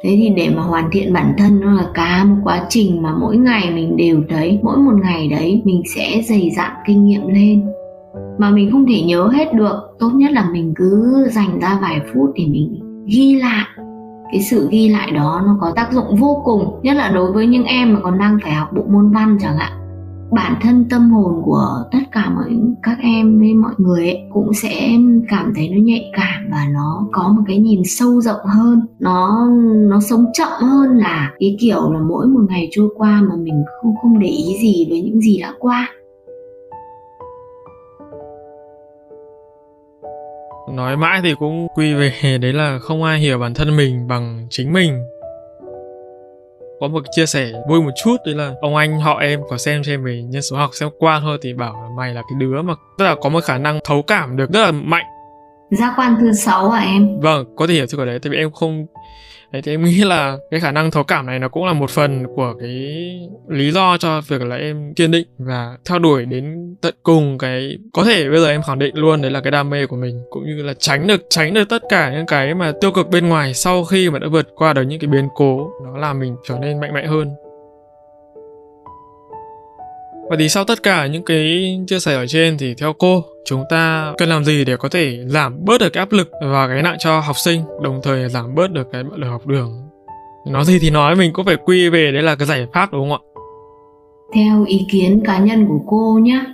Thế thì để mà hoàn thiện bản thân nó là cả một quá trình mà mỗi ngày mình đều thấy, mỗi một ngày đấy mình sẽ dày dặn kinh nghiệm lên. Mà mình không thể nhớ hết được, tốt nhất là mình cứ dành ra vài phút để mình ghi lại. Cái sự ghi lại đó nó có tác dụng vô cùng, nhất là đối với những em mà còn đang phải học bộ môn văn chẳng hạn bản thân tâm hồn của tất cả mọi các em với mọi người ấy, cũng sẽ cảm thấy nó nhạy cảm và nó có một cái nhìn sâu rộng hơn. Nó nó sống chậm hơn là cái kiểu là mỗi một ngày trôi qua mà mình không không để ý gì với những gì đã qua. Nói mãi thì cũng quy về đấy là không ai hiểu bản thân mình bằng chính mình có một chia sẻ vui một chút đấy là ông anh họ em có xem trên về nhân số học xem qua thôi thì bảo là mày là cái đứa mà rất là có một khả năng thấu cảm được rất là mạnh. Giác quan thứ sáu à em? Vâng có thể hiểu từ cái đấy tại vì em không Đấy, thì em nghĩ là cái khả năng thấu cảm này nó cũng là một phần của cái lý do cho việc là em kiên định và theo đuổi đến tận cùng cái có thể bây giờ em khẳng định luôn đấy là cái đam mê của mình cũng như là tránh được tránh được tất cả những cái mà tiêu cực bên ngoài sau khi mà đã vượt qua được những cái biến cố nó làm mình trở nên mạnh mẽ hơn. Và thì sau tất cả những cái chia sẻ ở trên thì theo cô, chúng ta cần làm gì để có thể giảm bớt được cái áp lực và cái nặng cho học sinh, đồng thời giảm bớt được cái bạo lực học đường. Nói gì thì nói, mình cũng phải quy về đấy là cái giải pháp đúng không ạ? Theo ý kiến cá nhân của cô nhé,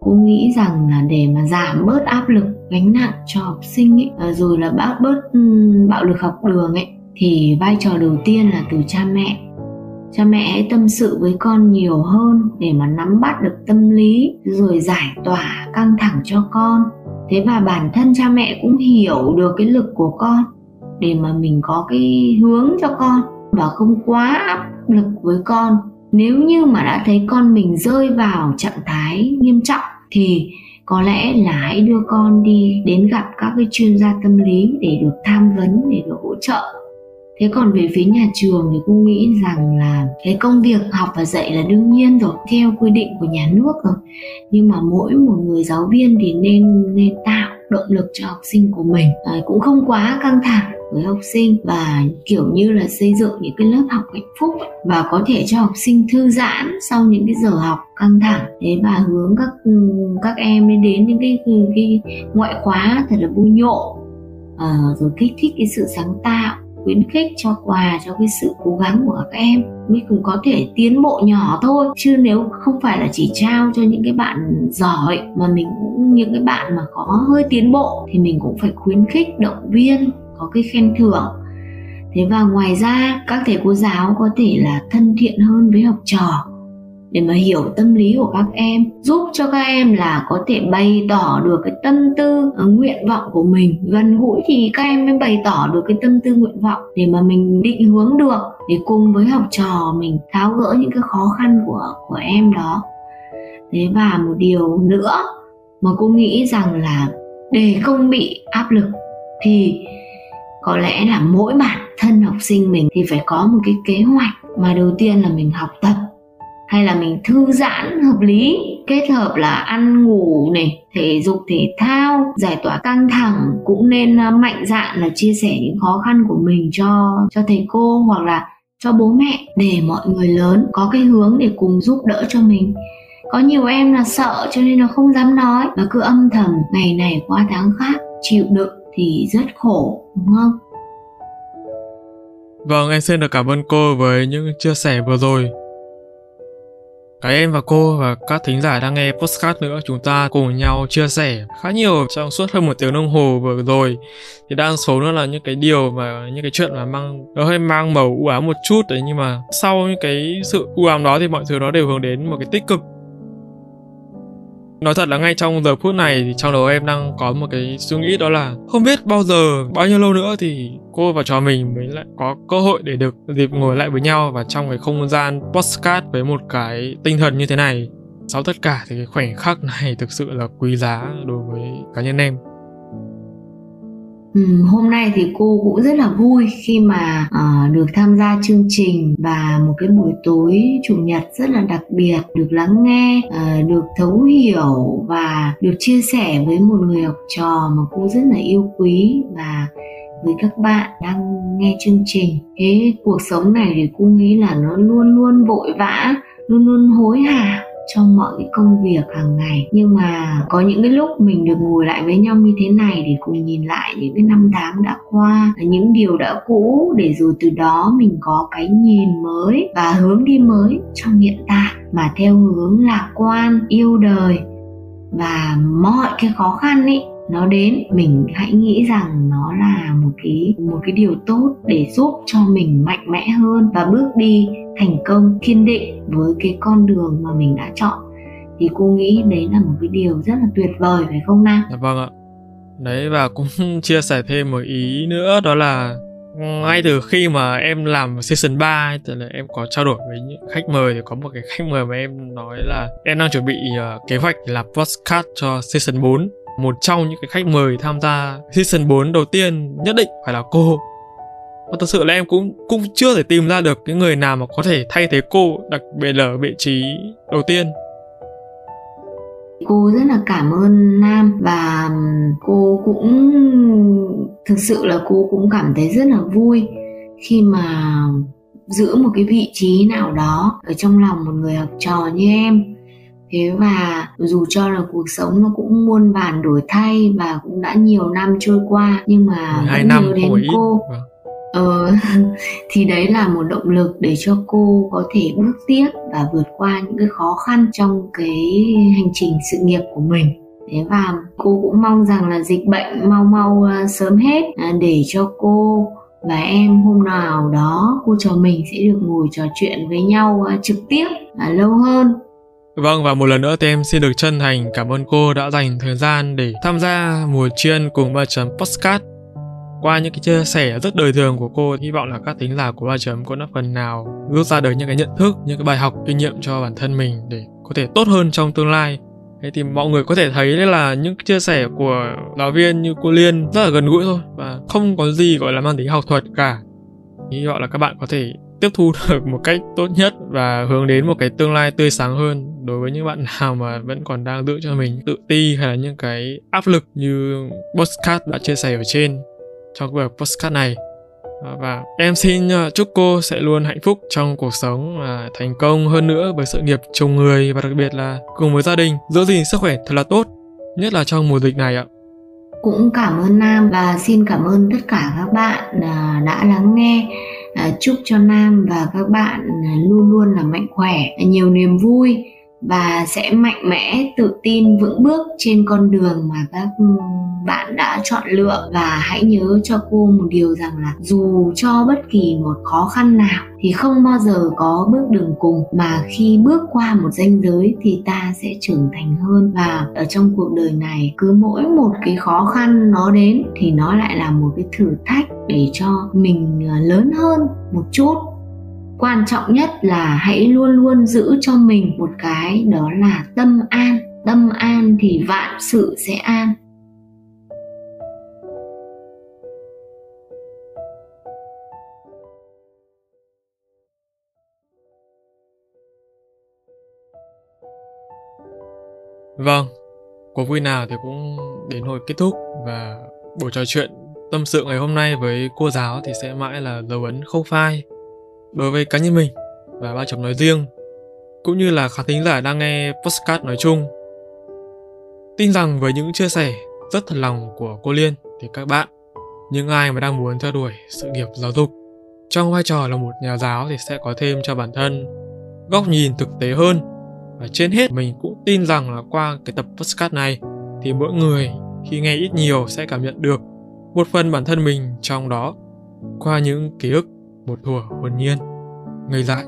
cô nghĩ rằng là để mà giảm bớt áp lực gánh nặng cho học sinh ấy, ờ, rồi là bác bớt bạo lực học đường ấy, thì vai trò đầu tiên là từ cha mẹ cha mẹ hãy tâm sự với con nhiều hơn để mà nắm bắt được tâm lý, rồi giải tỏa căng thẳng cho con. Thế và bản thân cha mẹ cũng hiểu được cái lực của con để mà mình có cái hướng cho con và không quá áp lực với con. Nếu như mà đã thấy con mình rơi vào trạng thái nghiêm trọng thì có lẽ là hãy đưa con đi đến gặp các cái chuyên gia tâm lý để được tham vấn, để được hỗ trợ thế còn về phía nhà trường thì cô nghĩ rằng là cái công việc học và dạy là đương nhiên rồi theo quy định của nhà nước rồi. Nhưng mà mỗi một người giáo viên thì nên nên tạo động lực cho học sinh của mình. À, cũng không quá căng thẳng với học sinh và kiểu như là xây dựng những cái lớp học hạnh phúc và có thể cho học sinh thư giãn sau những cái giờ học căng thẳng. Thế và hướng các các em đến những cái cái ngoại khóa thật là vui nhộn à, rồi kích thích cái sự sáng tạo khuyến khích cho quà, cho cái sự cố gắng của các em. Mới cũng có thể tiến bộ nhỏ thôi, chứ nếu không phải là chỉ trao cho những cái bạn giỏi, mà mình cũng, những cái bạn mà có hơi tiến bộ, thì mình cũng phải khuyến khích, động viên, có cái khen thưởng. Thế và ngoài ra, các thầy cô giáo có thể là thân thiện hơn với học trò để mà hiểu tâm lý của các em, giúp cho các em là có thể bày tỏ được cái tâm tư ờ, nguyện vọng của mình. Gần gũi thì các em mới bày tỏ được cái tâm tư nguyện vọng để mà mình định hướng được, để cùng với học trò mình tháo gỡ những cái khó khăn của của em đó. Thế và một điều nữa mà cô nghĩ rằng là để không bị áp lực thì có lẽ là mỗi bản thân học sinh mình thì phải có một cái kế hoạch mà đầu tiên là mình học tập hay là mình thư giãn hợp lý kết hợp là ăn ngủ này thể dục thể thao giải tỏa căng thẳng cũng nên à, mạnh dạn là chia sẻ những khó khăn của mình cho cho thầy cô hoặc là cho bố mẹ để mọi người lớn có cái hướng để cùng giúp đỡ cho mình có nhiều em là sợ cho nên nó không dám nói mà cứ âm thầm ngày này qua tháng khác chịu đựng thì rất khổ đúng không Vâng, em xin được cảm ơn cô với những chia sẻ vừa rồi. Cả em và cô và các thính giả đang nghe postcard nữa, chúng ta cùng nhau chia sẻ khá nhiều trong suốt hơn một tiếng đồng hồ vừa rồi. Thì đa số nó là những cái điều mà, những cái chuyện mà mang, nó hơi mang màu u ám một chút đấy, nhưng mà sau những cái sự u ám đó thì mọi thứ nó đều hướng đến một cái tích cực. Nói thật là ngay trong giờ phút này thì trong đầu em đang có một cái suy nghĩ đó là không biết bao giờ, bao nhiêu lâu nữa thì cô và trò mình mới lại có cơ hội để được dịp ngồi lại với nhau và trong cái không gian postcard với một cái tinh thần như thế này. Sau tất cả thì cái khoảnh khắc này thực sự là quý giá đối với cá nhân em. Ừ, hôm nay thì cô cũng rất là vui khi mà uh, được tham gia chương trình và một cái buổi tối chủ nhật rất là đặc biệt được lắng nghe uh, được thấu hiểu và được chia sẻ với một người học trò mà cô rất là yêu quý và với các bạn đang nghe chương trình. Thế cuộc sống này thì cô nghĩ là nó luôn luôn vội vã luôn luôn hối hả? Trong mọi cái công việc hàng ngày. Nhưng mà có những cái lúc mình được ngồi lại với nhau như thế này để cùng nhìn lại những cái năm tháng đã qua, những điều đã cũ, để rồi từ đó mình có cái nhìn mới và hướng đi mới trong hiện tại. Mà theo hướng lạc quan, yêu đời và mọi cái khó khăn ấy nó đến mình hãy nghĩ rằng nó là một cái một cái điều tốt để giúp cho mình mạnh mẽ hơn và bước đi thành công kiên định với cái con đường mà mình đã chọn. Thì cô nghĩ đấy là một cái điều rất là tuyệt vời phải không nam? Dạ vâng ạ. Đấy và cũng chia sẻ thêm một ý nữa đó là ngay từ khi mà em làm season 3 thì là em có trao đổi với những khách mời thì có một cái khách mời mà em nói là em đang chuẩn bị uh, kế hoạch làm podcast cho season 4 một trong những cái khách mời tham gia season 4 đầu tiên nhất định phải là cô. Và thật sự là em cũng cũng chưa thể tìm ra được cái người nào mà có thể thay thế cô đặc biệt là ở vị trí đầu tiên. Cô rất là cảm ơn nam và cô cũng, thực sự là cô cũng cảm thấy rất là vui khi mà giữ một cái vị trí nào đó ở trong lòng một người học trò như em thế và dù cho là cuộc sống nó cũng muôn vàn đổi thay và cũng đã nhiều năm trôi qua nhưng mà vẫn nhớ đến cô. Vâng. ờ, thì đấy là một động lực để cho cô có thể bước tiếp và vượt qua những cái khó khăn trong cái hành trình sự nghiệp của mình. Thế và cô cũng mong rằng là dịch bệnh mau mau uh, sớm hết uh, để cho cô và em hôm nào đó cô trò mình sẽ được ngồi trò chuyện với nhau uh, trực tiếp uh, lâu hơn Vâng và một lần nữa thì em xin được chân thành cảm ơn cô đã dành thời gian để tham gia mùa chuyên cùng ba chấm postcard. Qua những cái chia sẻ rất đời thường của cô, hy vọng là các tính giả của ba chấm cũng đã phần nào rút ra được những cái nhận thức, những cái bài học kinh nghiệm cho bản thân mình để có thể tốt hơn trong tương lai. Thế thì mọi người có thể thấy đấy là những chia sẻ của giáo viên như cô Liên rất là gần gũi thôi và không có gì gọi là mang tính học thuật cả. Hy vọng là các bạn có thể tiếp thu được một cách tốt nhất và hướng đến một cái tương lai tươi sáng hơn đối với những bạn nào mà vẫn còn đang giữ cho mình tự ti hay là những cái áp lực như postcard đã chia sẻ ở trên trong cái postcard này. Và em xin ờ, chúc cô sẽ luôn hạnh phúc trong cuộc sống và thành công hơn nữa với sự nghiệp chồng người và đặc biệt là cùng với gia đình. Giữ gìn sức khỏe thật là tốt, nhất là trong mùa dịch này ạ. Cũng cảm ơn Nam và xin cảm ơn tất cả các bạn à, đã lắng nghe. Ờ, chúc cho Nam và các bạn luôn luôn là mạnh khỏe nhiều niềm vui và sẽ mạnh mẽ tự tin vững bước trên con đường mà các ừ, bạn đã chọn lựa. Và hãy nhớ cho cô một điều rằng là dù cho bất kỳ một khó khăn nào thì không bao giờ có bước đường cùng, mà khi bước qua một ranh giới thì ta sẽ trưởng thành hơn. Và ở trong cuộc đời này, cứ mỗi một cái khó khăn nó đến thì nó lại là một cái thử thách để cho mình ờ, lớn hơn một chút quan trọng nhất là hãy luôn luôn giữ cho mình một cái đó là tâm an. Tâm an thì vạn sự sẽ an. Vâng, cuộc vui nào thì cũng đến hồi kết thúc và buổi trò chuyện tâm sự ngày hôm nay với cô giáo thì sẽ mãi là dấu ấn không phai đối với cá nhân mình và ba chấm nói riêng, cũng như là khán thính giả đang nghe postcard nói chung. Tin rằng với những chia sẻ rất thật lòng của cô liên thì các bạn, những ai mà đang muốn theo đuổi sự nghiệp giáo dục trong vai trò là một nhà giáo thì sẽ có thêm cho bản thân góc nhìn thực tế hơn. Và trên hết, mình cũng tin rằng là qua cái tập postcard này thì mỗi người khi nghe ít nhiều sẽ cảm nhận được một phần bản thân mình trong đó, qua những ký ức một thuở hồn nhiên. Ngây dại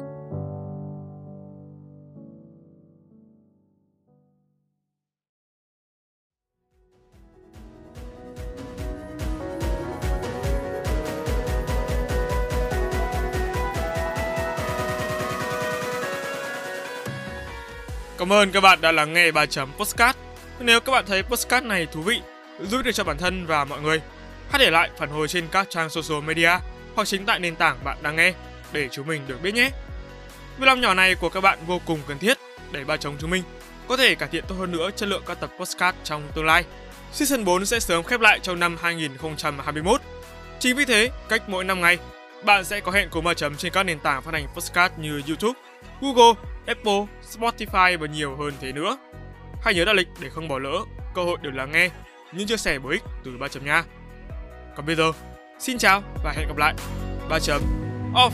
Cảm ơn các bạn đã lắng nghe bài chấm postcard. Nếu các bạn thấy postcard này thú vị, giúp được cho bản thân và mọi người, hãy để lại phản hồi trên các trang social media hoặc chính tại nền tảng bạn đang nghe để chúng mình được biết nhé. Vlog nhỏ này của các bạn vô cùng cần thiết để ba chồng chúng mình có thể cải thiện tốt hơn nữa chất lượng các tập postcard trong tương lai. Season 4 sẽ sớm khép lại trong năm 2021. Chính vì thế, cách mỗi 5 ngày, bạn sẽ có hẹn cùng ba chấm trên các nền tảng phát hành postcard như YouTube, Google, Apple, Spotify và nhiều hơn thế nữa. Hãy nhớ đặt lịch để không bỏ lỡ cơ hội được lắng nghe những chia sẻ bổ ích từ ba chấm nha. Còn bây giờ, xin chào và hẹn gặp lại. ba chấm off.